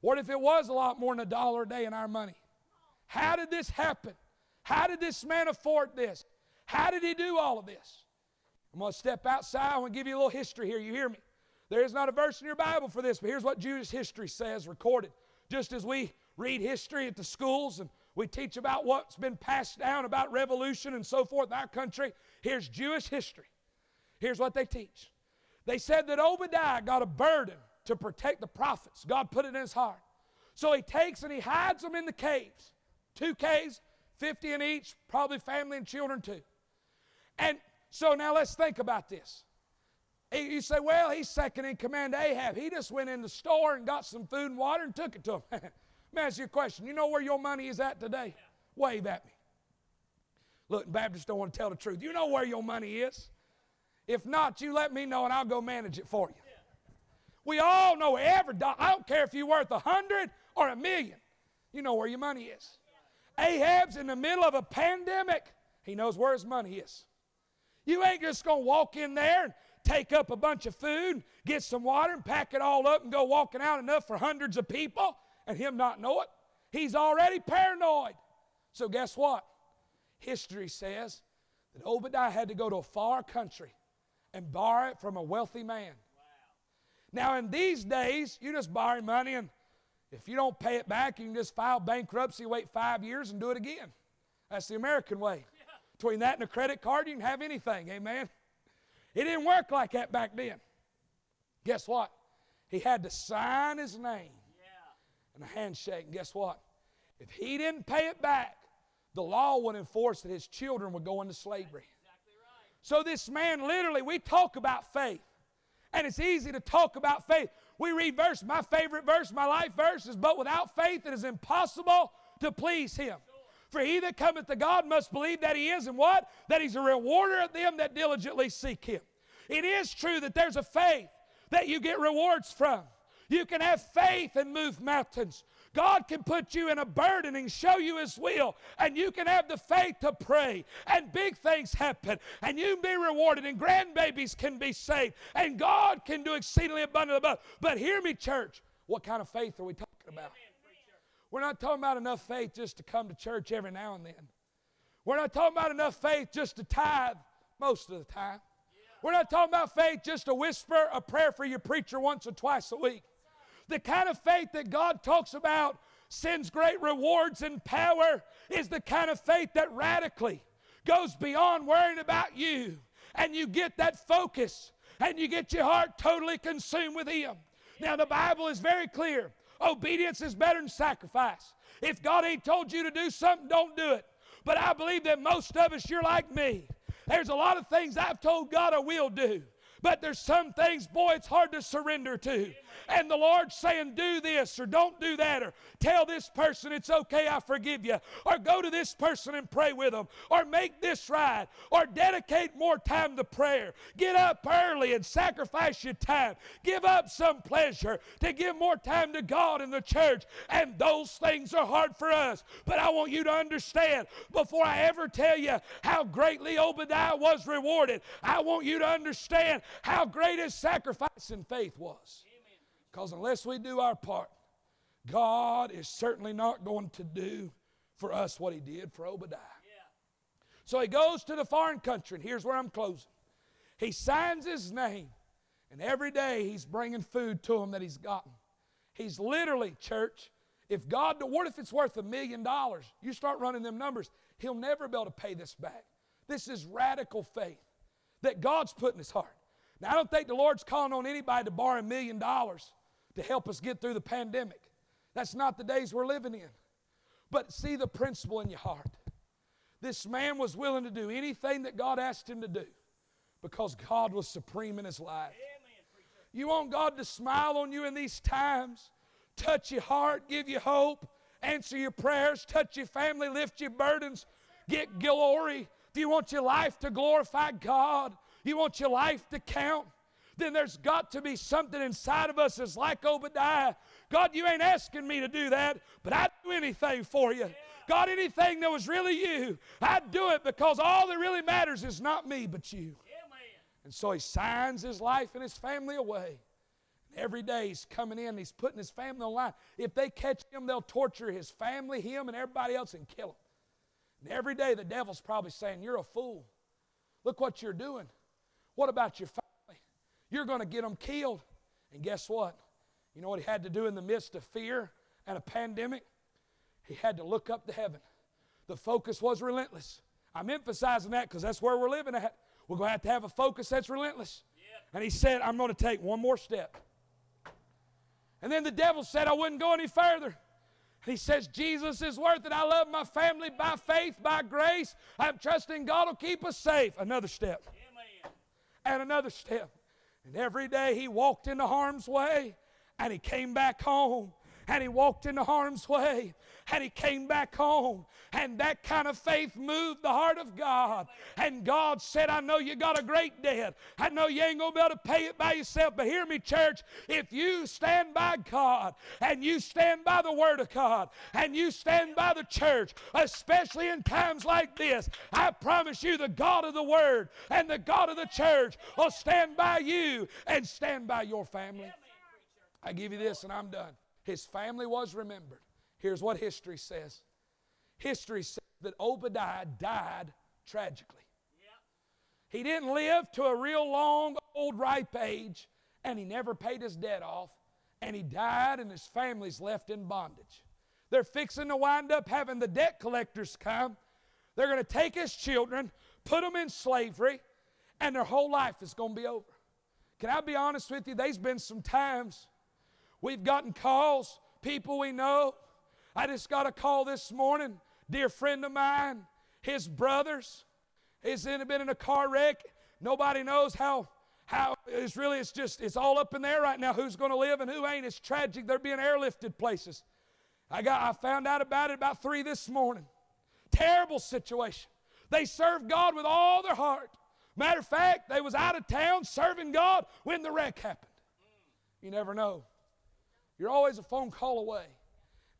What if it was a lot more than a dollar a day in our money? How did this happen? How did this man afford this? How did he do all of this? I'm going to step outside. I want to give you a little history here. You hear me? There is not a verse in your Bible for this, but here's what Jewish history says recorded. Just as we read history at the schools and we teach about what's been passed down about revolution and so forth in our country, here's Jewish history. Here's what they teach. They said that Obadiah got a burden to protect the prophets. God put it in his heart. So he takes and he hides them in the caves. Two caves, 50 in each, probably family and children too. And so now let's think about this. You say, well, he's second in command to Ahab. He just went in the store and got some food and water and took it to him. Let me ask you a question. You know where your money is at today? Wave at me. Look, Baptists don't want to tell the truth. You know where your money is. If not, you let me know and I'll go manage it for you. We all know every dollar. I don't care if you're worth a hundred or a million. You know where your money is. Ahab's in the middle of a pandemic. He knows where his money is. You ain't just going to walk in there and take up a bunch of food, get some water, and pack it all up and go walking out enough for hundreds of people and him not know it. He's already paranoid. So, guess what? History says that Obadiah had to go to a far country and borrow it from a wealthy man. Now, in these days, you just borrow money, and if you don't pay it back, you can just file bankruptcy, wait five years, and do it again. That's the American way. Between that and a credit card, you can have anything. Amen. It didn't work like that back then. Guess what? He had to sign his name and a handshake. And guess what? If he didn't pay it back, the law would enforce that his children would go into slavery. So this man literally, we talk about faith. And it's easy to talk about faith. We read verse, my favorite verse, my life verse is, but without faith it is impossible to please him. For he that cometh to God must believe that he is, and what? That he's a rewarder of them that diligently seek him. It is true that there's a faith that you get rewards from. You can have faith and move mountains. God can put you in a burden and show you His will, and you can have the faith to pray, and big things happen, and you can be rewarded, and grandbabies can be saved, and God can do exceedingly abundantly above. But hear me, church. What kind of faith are we talking about? We're not talking about enough faith just to come to church every now and then. We're not talking about enough faith just to tithe most of the time. We're not talking about faith just to whisper a prayer for your preacher once or twice a week. The kind of faith that God talks about sends great rewards and power is the kind of faith that radically goes beyond worrying about you and you get that focus and you get your heart totally consumed with Him. Now, the Bible is very clear obedience is better than sacrifice. If God ain't told you to do something, don't do it. But I believe that most of us, you're like me. There's a lot of things I've told God I will do. But there's some things, boy, it's hard to surrender to. And the Lord's saying, do this or don't do that, or tell this person it's okay, I forgive you, or go to this person and pray with them, or make this right, or dedicate more time to prayer. Get up early and sacrifice your time. Give up some pleasure to give more time to God and the church. And those things are hard for us. But I want you to understand before I ever tell you how greatly Obadiah was rewarded, I want you to understand how great his sacrifice and faith was. Because unless we do our part, God is certainly not going to do for us what he did for Obadiah. So he goes to the foreign country, and here's where I'm closing. He signs his name, and every day he's bringing food to him that he's gotten. He's literally, church, if God, what if it's worth a million dollars? You start running them numbers, he'll never be able to pay this back. This is radical faith that God's put in his heart. Now, I don't think the Lord's calling on anybody to borrow a million dollars to help us get through the pandemic. That's not the days we're living in. But see the principle in your heart. This man was willing to do anything that God asked him to do because God was supreme in his life. You want God to smile on you in these times, touch your heart, give you hope, answer your prayers, touch your family, lift your burdens, get glory. Do you want your life to glorify God? You want your life to count? Then there's got to be something inside of us that's like Obadiah. God, you ain't asking me to do that, but I'd do anything for you. God, anything that was really you, I'd do it because all that really matters is not me, but you. And so he signs his life and his family away. Every day he's coming in, he's putting his family on line. If they catch him, they'll torture his family, him, and everybody else and kill him. And every day the devil's probably saying, You're a fool. Look what you're doing. What about your family? You're going to get them killed. And guess what? You know what he had to do in the midst of fear and a pandemic? He had to look up to heaven. The focus was relentless. I'm emphasizing that because that's where we're living at. We're going to have to have a focus that's relentless. And he said, I'm going to take one more step. And then the devil said, I wouldn't go any further. He says, Jesus is worth it. I love my family by faith, by grace. I'm trusting God will keep us safe. Another step. And another step. And every day he walked into harm's way and he came back home and he walked into harm's way and he came back home. And that kind of faith moved the heart of God. And God said, I know you got a great debt. I know you ain't going to be able to pay it by yourself. But hear me, church, if you stand by God and you stand by the Word of God and you stand by the church, especially in times like this, I promise you the God of the Word and the God of the church will stand by you and stand by your family. I give you this and I'm done. His family was remembered. Here's what history says history says that Obadiah died tragically. He didn't live to a real long, old, ripe age, and he never paid his debt off, and he died, and his family's left in bondage. They're fixing to wind up having the debt collectors come. They're going to take his children, put them in slavery, and their whole life is going to be over. Can I be honest with you? There's been some times we've gotten calls, people we know. I just got a call this morning, dear friend of mine, his brothers. He's in, been in a car wreck. Nobody knows how how it's really it's just it's all up in there right now who's going to live and who ain't. It's tragic they're being airlifted places. I got i found out about it about three this morning. Terrible situation. They served god with all their heart. Matter of fact they was out of town serving god when the wreck happened. You never know you're always a phone call away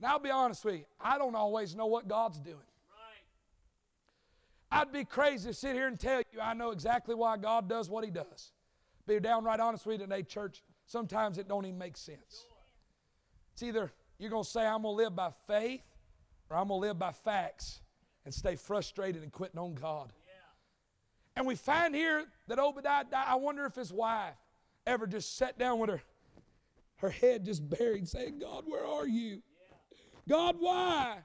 now i'll be honest with you i don't always know what god's doing Right. I'd be crazy to sit here and tell you I know exactly why God does what He does. Be downright honest with you today, church. Sometimes it don't even make sense. It's either you're going to say, I'm going to live by faith, or I'm going to live by facts and stay frustrated and quitting on God. And we find here that Obadiah died. I wonder if his wife ever just sat down with her, her head just buried, saying, God, where are you? God, why?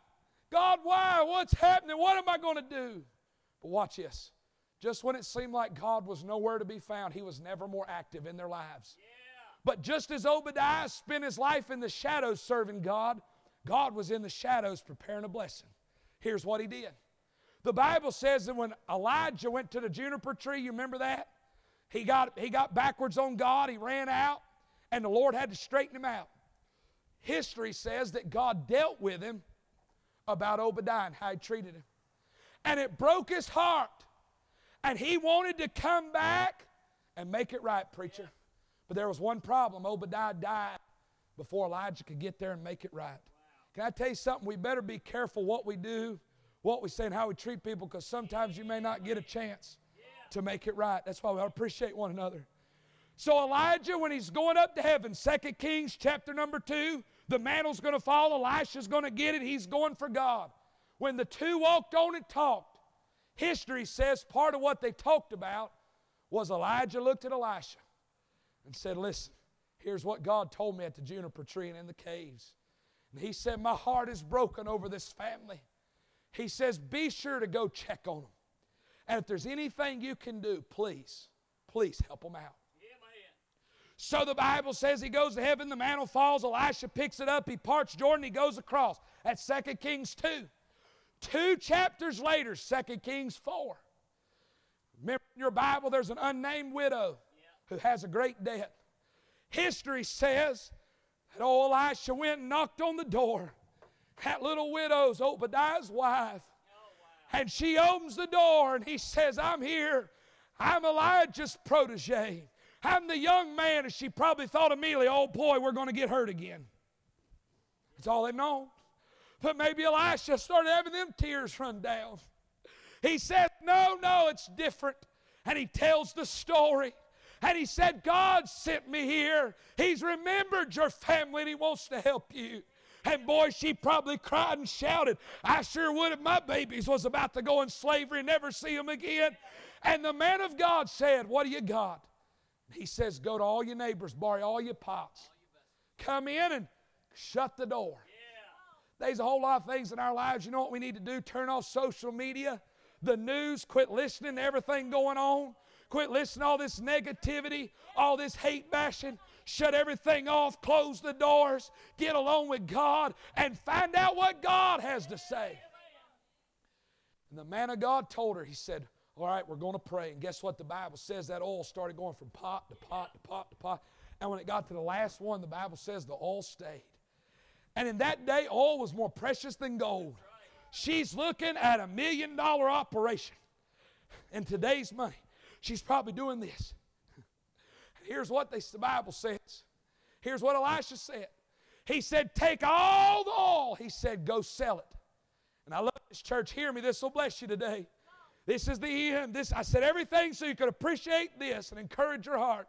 God, why? What's happening? What am I going to do? But watch this. Just when it seemed like God was nowhere to be found, He was never more active in their lives. But just as Obadiah spent his life in the shadows serving God, God was in the shadows preparing a blessing. Here's what he did. The Bible says that when Elijah went to the juniper tree, you remember that? He got, he got backwards on God, he ran out, and the Lord had to straighten him out. History says that God dealt with him about Obadiah and how he treated him. And it broke his heart. And he wanted to come back and make it right, preacher. But there was one problem Obadiah died before Elijah could get there and make it right. Can I tell you something? We better be careful what we do, what we say, and how we treat people because sometimes you may not get a chance to make it right. That's why we appreciate one another. So Elijah, when he's going up to heaven, 2 Kings chapter number 2, the mantle's going to fall, Elisha's going to get it, he's going for God. When the two walked on and talked, history says part of what they talked about was Elijah looked at Elisha and said, Listen, here's what God told me at the juniper tree and in the caves. And he said, My heart is broken over this family. He says, Be sure to go check on them. And if there's anything you can do, please, please help them out. So the Bible says he goes to heaven, the mantle falls, Elisha picks it up, he parts Jordan, he goes across. That's 2 Kings 2. Two chapters later, 2 Kings 4. Remember in your Bible, there's an unnamed widow who has a great debt. History says that old Elisha went and knocked on the door. That little widow's Obadiah's wife. And she opens the door and he says, I'm here. I'm Elijah's protege. I'm the young man. And she probably thought immediately, oh boy, we're going to get hurt again. That's all they know. But maybe Elisha started having them tears run down. He said, No, no, it's different. And he tells the story. And he said, God sent me here. He's remembered your family and he wants to help you. And boy, she probably cried and shouted, I sure would if my babies was about to go in slavery and never see them again. And the man of God said, What do you got? He says, Go to all your neighbors, borrow all your pots. Come in and shut the door. There's a whole lot of things in our lives. You know what we need to do? Turn off social media, the news, quit listening to everything going on. Quit listening to all this negativity, all this hate bashing. Shut everything off, close the doors, get alone with God, and find out what God has to say. And the man of God told her, he said, All right, we're going to pray. And guess what the Bible says? That oil started going from pot to pot to pot to pot. And when it got to the last one, the Bible says the oil stayed. And in that day, oil was more precious than gold. She's looking at a million dollar operation. In today's money, she's probably doing this. Here's what the Bible says. Here's what Elisha said. He said, Take all the oil. He said, Go sell it. And I love this church. Hear me. This will bless you today. This is the end. This I said everything so you could appreciate this and encourage your heart.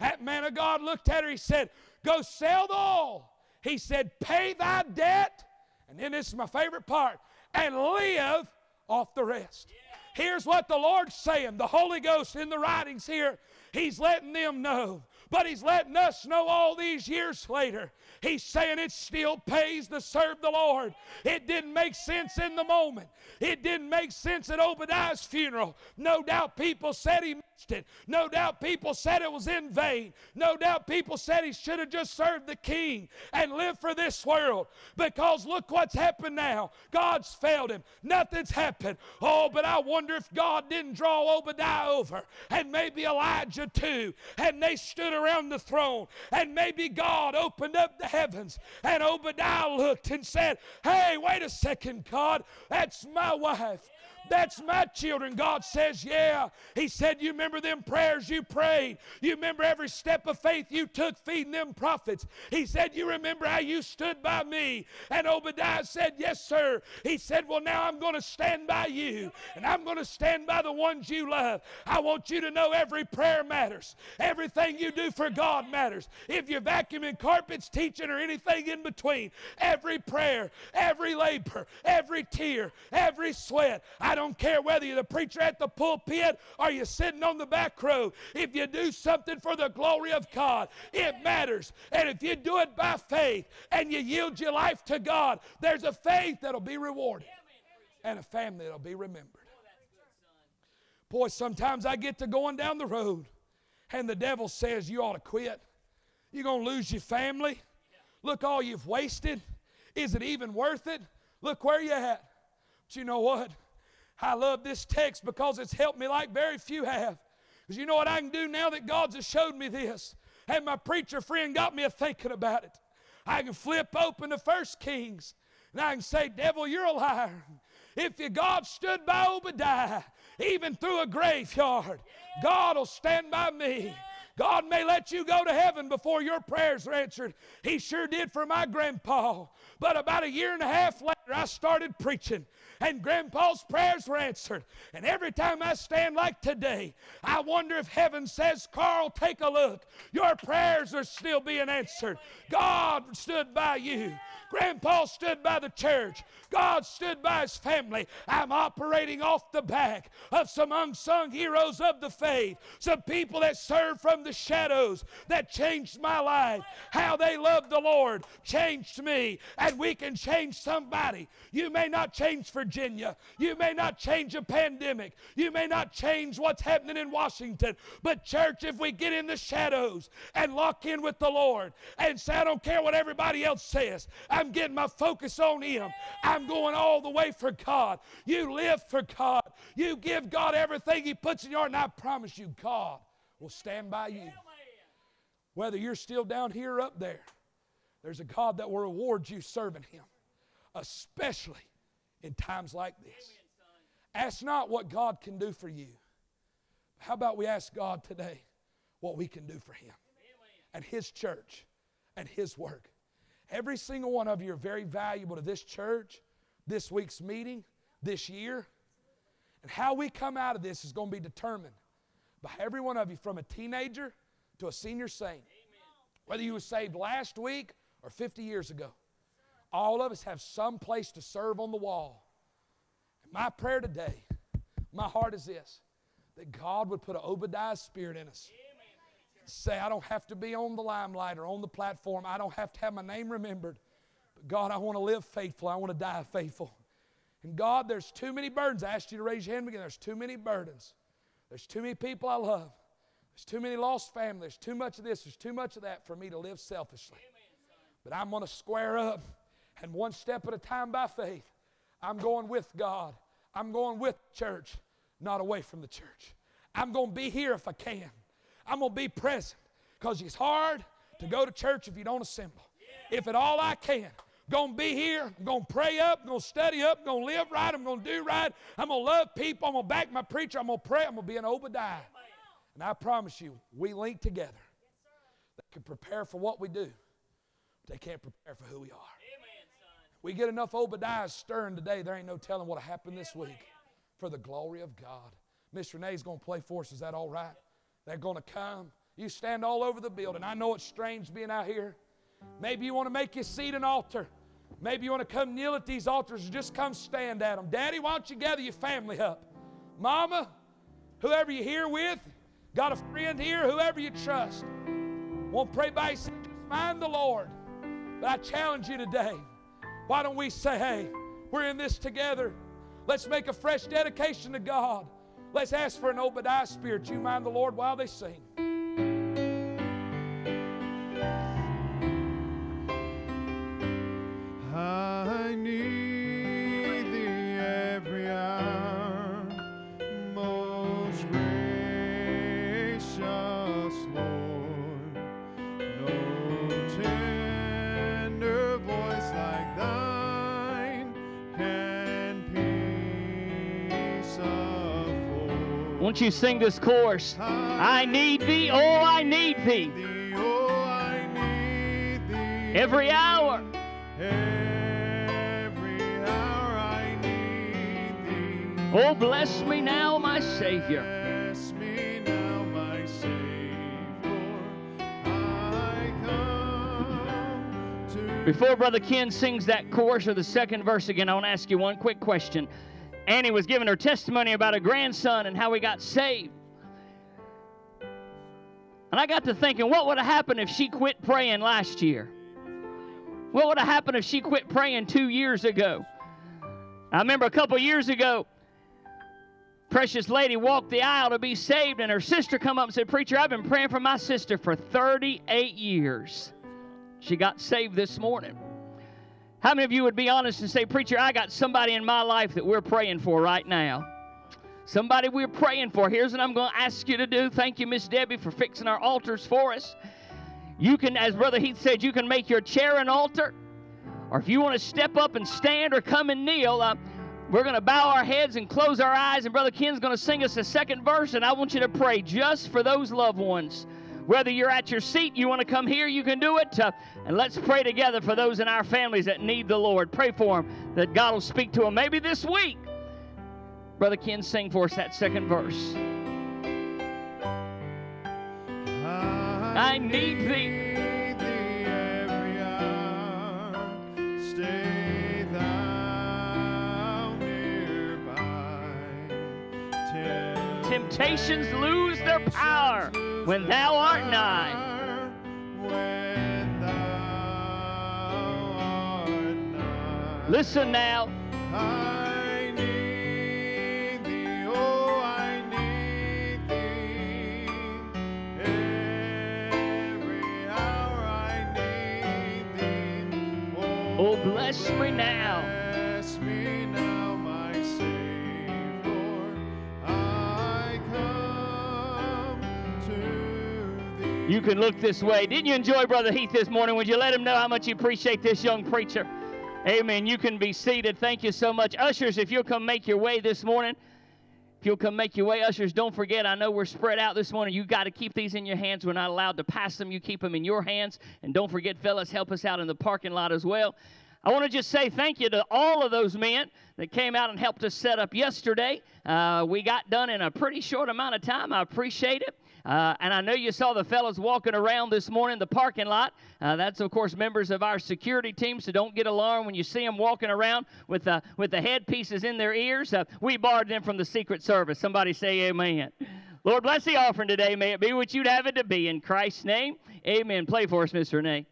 That man of God looked at her. He said, Go sell the oil. He said, Pay thy debt. And then this is my favorite part and live off the rest. Here's what the Lord's saying the Holy Ghost in the writings here. He's letting them know but He's letting us know all these years later. He's saying it still pays to serve the Lord. It didn't make sense in the moment, it didn't make sense at Obadiah's funeral. No doubt people said he it. No doubt people said it was in vain. No doubt people said he should have just served the king and lived for this world. Because look what's happened now. God's failed him. Nothing's happened. Oh, but I wonder if God didn't draw Obadiah over and maybe Elijah too. And they stood around the throne. And maybe God opened up the heavens. And Obadiah looked and said, Hey, wait a second, God. That's my wife. That's my children. God says, Yeah. He said, You remember them prayers you prayed. You remember every step of faith you took feeding them prophets. He said, You remember how you stood by me. And Obadiah said, Yes, sir. He said, Well, now I'm going to stand by you, and I'm going to stand by the ones you love. I want you to know every prayer matters. Everything you do for God matters. If you're vacuuming carpets, teaching, or anything in between, every prayer, every labor, every tear, every sweat. I don't care whether you're the preacher at the pulpit or you're sitting on the back row. If you do something for the glory of God, it matters. And if you do it by faith and you yield your life to God, there's a faith that'll be rewarded and a family that'll be remembered. Boy, sometimes I get to going down the road and the devil says, You ought to quit. You're going to lose your family. Look, all you've wasted. Is it even worth it? Look where you're at. But you know what? I love this text because it's helped me like very few have. Because you know what I can do now that God's has showed me this? And my preacher friend got me a thinking about it. I can flip open to First Kings and I can say, Devil, you're a liar. If your God stood by Obadiah, even through a graveyard, God will stand by me. God may let you go to heaven before your prayers are answered. He sure did for my grandpa. But about a year and a half later, I started preaching and grandpa's prayers were answered. And every time I stand like today, I wonder if heaven says, Carl, take a look. Your prayers are still being answered. God stood by you. Grandpa stood by the church. God stood by his family. I'm operating off the back of some unsung heroes of the faith, some people that served from the shadows that changed my life. How they loved the Lord changed me, and we can change somebody. You may not change Virginia, you may not change a pandemic, you may not change what's happening in Washington, but church, if we get in the shadows and lock in with the Lord and say, I don't care what everybody else says, I'm getting my focus on Him. I'm going all the way for God. You live for God. You give God everything He puts in your heart, and I promise you, God will stand by you. Whether you're still down here or up there, there's a God that will reward you serving Him, especially in times like this. Ask not what God can do for you. How about we ask God today what we can do for Him and His church and His work? Every single one of you are very valuable to this church, this week's meeting, this year. And how we come out of this is going to be determined by every one of you from a teenager to a senior saint. Whether you were saved last week or 50 years ago, all of us have some place to serve on the wall. And my prayer today, my heart is this that God would put an Obadiah spirit in us say, I don't have to be on the limelight or on the platform. I don't have to have my name remembered. But God, I want to live faithful. I want to die faithful. And God, there's too many burdens. I asked you to raise your hand again. There's too many burdens. There's too many people I love. There's too many lost families. There's too much of this. There's too much of that for me to live selfishly. But I'm going to square up. And one step at a time by faith, I'm going with God. I'm going with church, not away from the church. I'm going to be here if I can. I'm going to be present because it's hard to go to church if you don't assemble. If at all I can, going to be here. I'm going to pray up. I'm to study up. I'm to live right. I'm to do right. I'm to love people. I'm to back my preacher. I'm to pray. I'm to be an Obadiah. And I promise you, we link together. They can prepare for what we do, but they can't prepare for who we are. We get enough Obadiah stirring today, there ain't no telling what'll happen this week for the glory of God. Miss Renee's going to play for us. Is that all right? They're going to come. You stand all over the building. I know it's strange being out here. Maybe you want to make your seat an altar. Maybe you want to come kneel at these altars just come stand at them. Daddy, why don't you gather your family up? Mama, whoever you're here with, got a friend here, whoever you trust. Won't pray by yourself, find the Lord. But I challenge you today. Why don't we say, hey, we're in this together. Let's make a fresh dedication to God. Let's ask for an Obadiah spirit. You mind the Lord while they sing. You sing this chorus? I need thee, oh, I need thee. Every hour. Oh, bless me now, my Savior. Bless me now, my Savior. Before Brother Ken sings that chorus or the second verse again, I want to ask you one quick question. Annie was giving her testimony about a grandson and how he got saved. And I got to thinking, what would have happened if she quit praying last year? What would have happened if she quit praying two years ago? I remember a couple years ago, precious lady walked the aisle to be saved, and her sister come up and said, Preacher, I've been praying for my sister for 38 years. She got saved this morning. How many of you would be honest and say, Preacher, I got somebody in my life that we're praying for right now? Somebody we're praying for. Here's what I'm going to ask you to do. Thank you, Miss Debbie, for fixing our altars for us. You can, as Brother Heath said, you can make your chair an altar. Or if you want to step up and stand or come and kneel, uh, we're going to bow our heads and close our eyes, and Brother Ken's going to sing us a second verse, and I want you to pray just for those loved ones. Whether you're at your seat, you want to come here, you can do it. Uh, and let's pray together for those in our families that need the Lord. Pray for them that God will speak to them. Maybe this week. Brother Ken, sing for us that second verse. I need thee. need thee every hour. Stay thou nearby. Till Temptations lose their power when thou art nigh. When thou art nigh. Listen now. I need thee, oh, I need thee. Every hour I need thee. Oh, bless me now. Can look this way. Didn't you enjoy Brother Heath this morning? Would you let him know how much you appreciate this young preacher? Amen. You can be seated. Thank you so much. Ushers, if you'll come make your way this morning. If you'll come make your way, ushers, don't forget, I know we're spread out this morning. You got to keep these in your hands. We're not allowed to pass them. You keep them in your hands. And don't forget, fellas, help us out in the parking lot as well. I want to just say thank you to all of those men that came out and helped us set up yesterday. Uh, we got done in a pretty short amount of time. I appreciate it. Uh, and I know you saw the fellas walking around this morning in the parking lot. Uh, that's, of course, members of our security team, so don't get alarmed when you see them walking around with, uh, with the headpieces in their ears. Uh, we borrowed them from the Secret Service. Somebody say amen. Lord, bless the offering today. May it be what you'd have it to be. In Christ's name, amen. Play for us, Mr. Renee.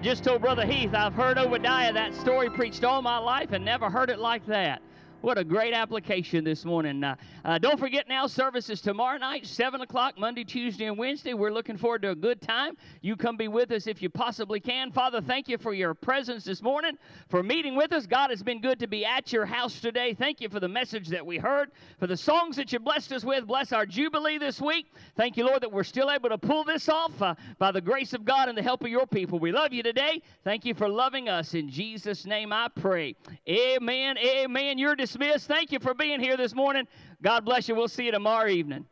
Just told Brother Heath, I've heard Obadiah that story preached all my life and never heard it like that. What a great application this morning. Uh, uh, don't forget now, services tomorrow night, 7 o'clock, Monday, Tuesday, and Wednesday. We're looking forward to a good time. You come be with us if you possibly can. Father, thank you for your presence this morning, for meeting with us. God, has been good to be at your house today. Thank you for the message that we heard, for the songs that you blessed us with. Bless our Jubilee this week. Thank you, Lord, that we're still able to pull this off uh, by the grace of God and the help of your people. We love you today. Thank you for loving us. In Jesus' name I pray. Amen. Amen. You're dismissed. Thank you for being here this morning. God bless you. We'll see you tomorrow evening.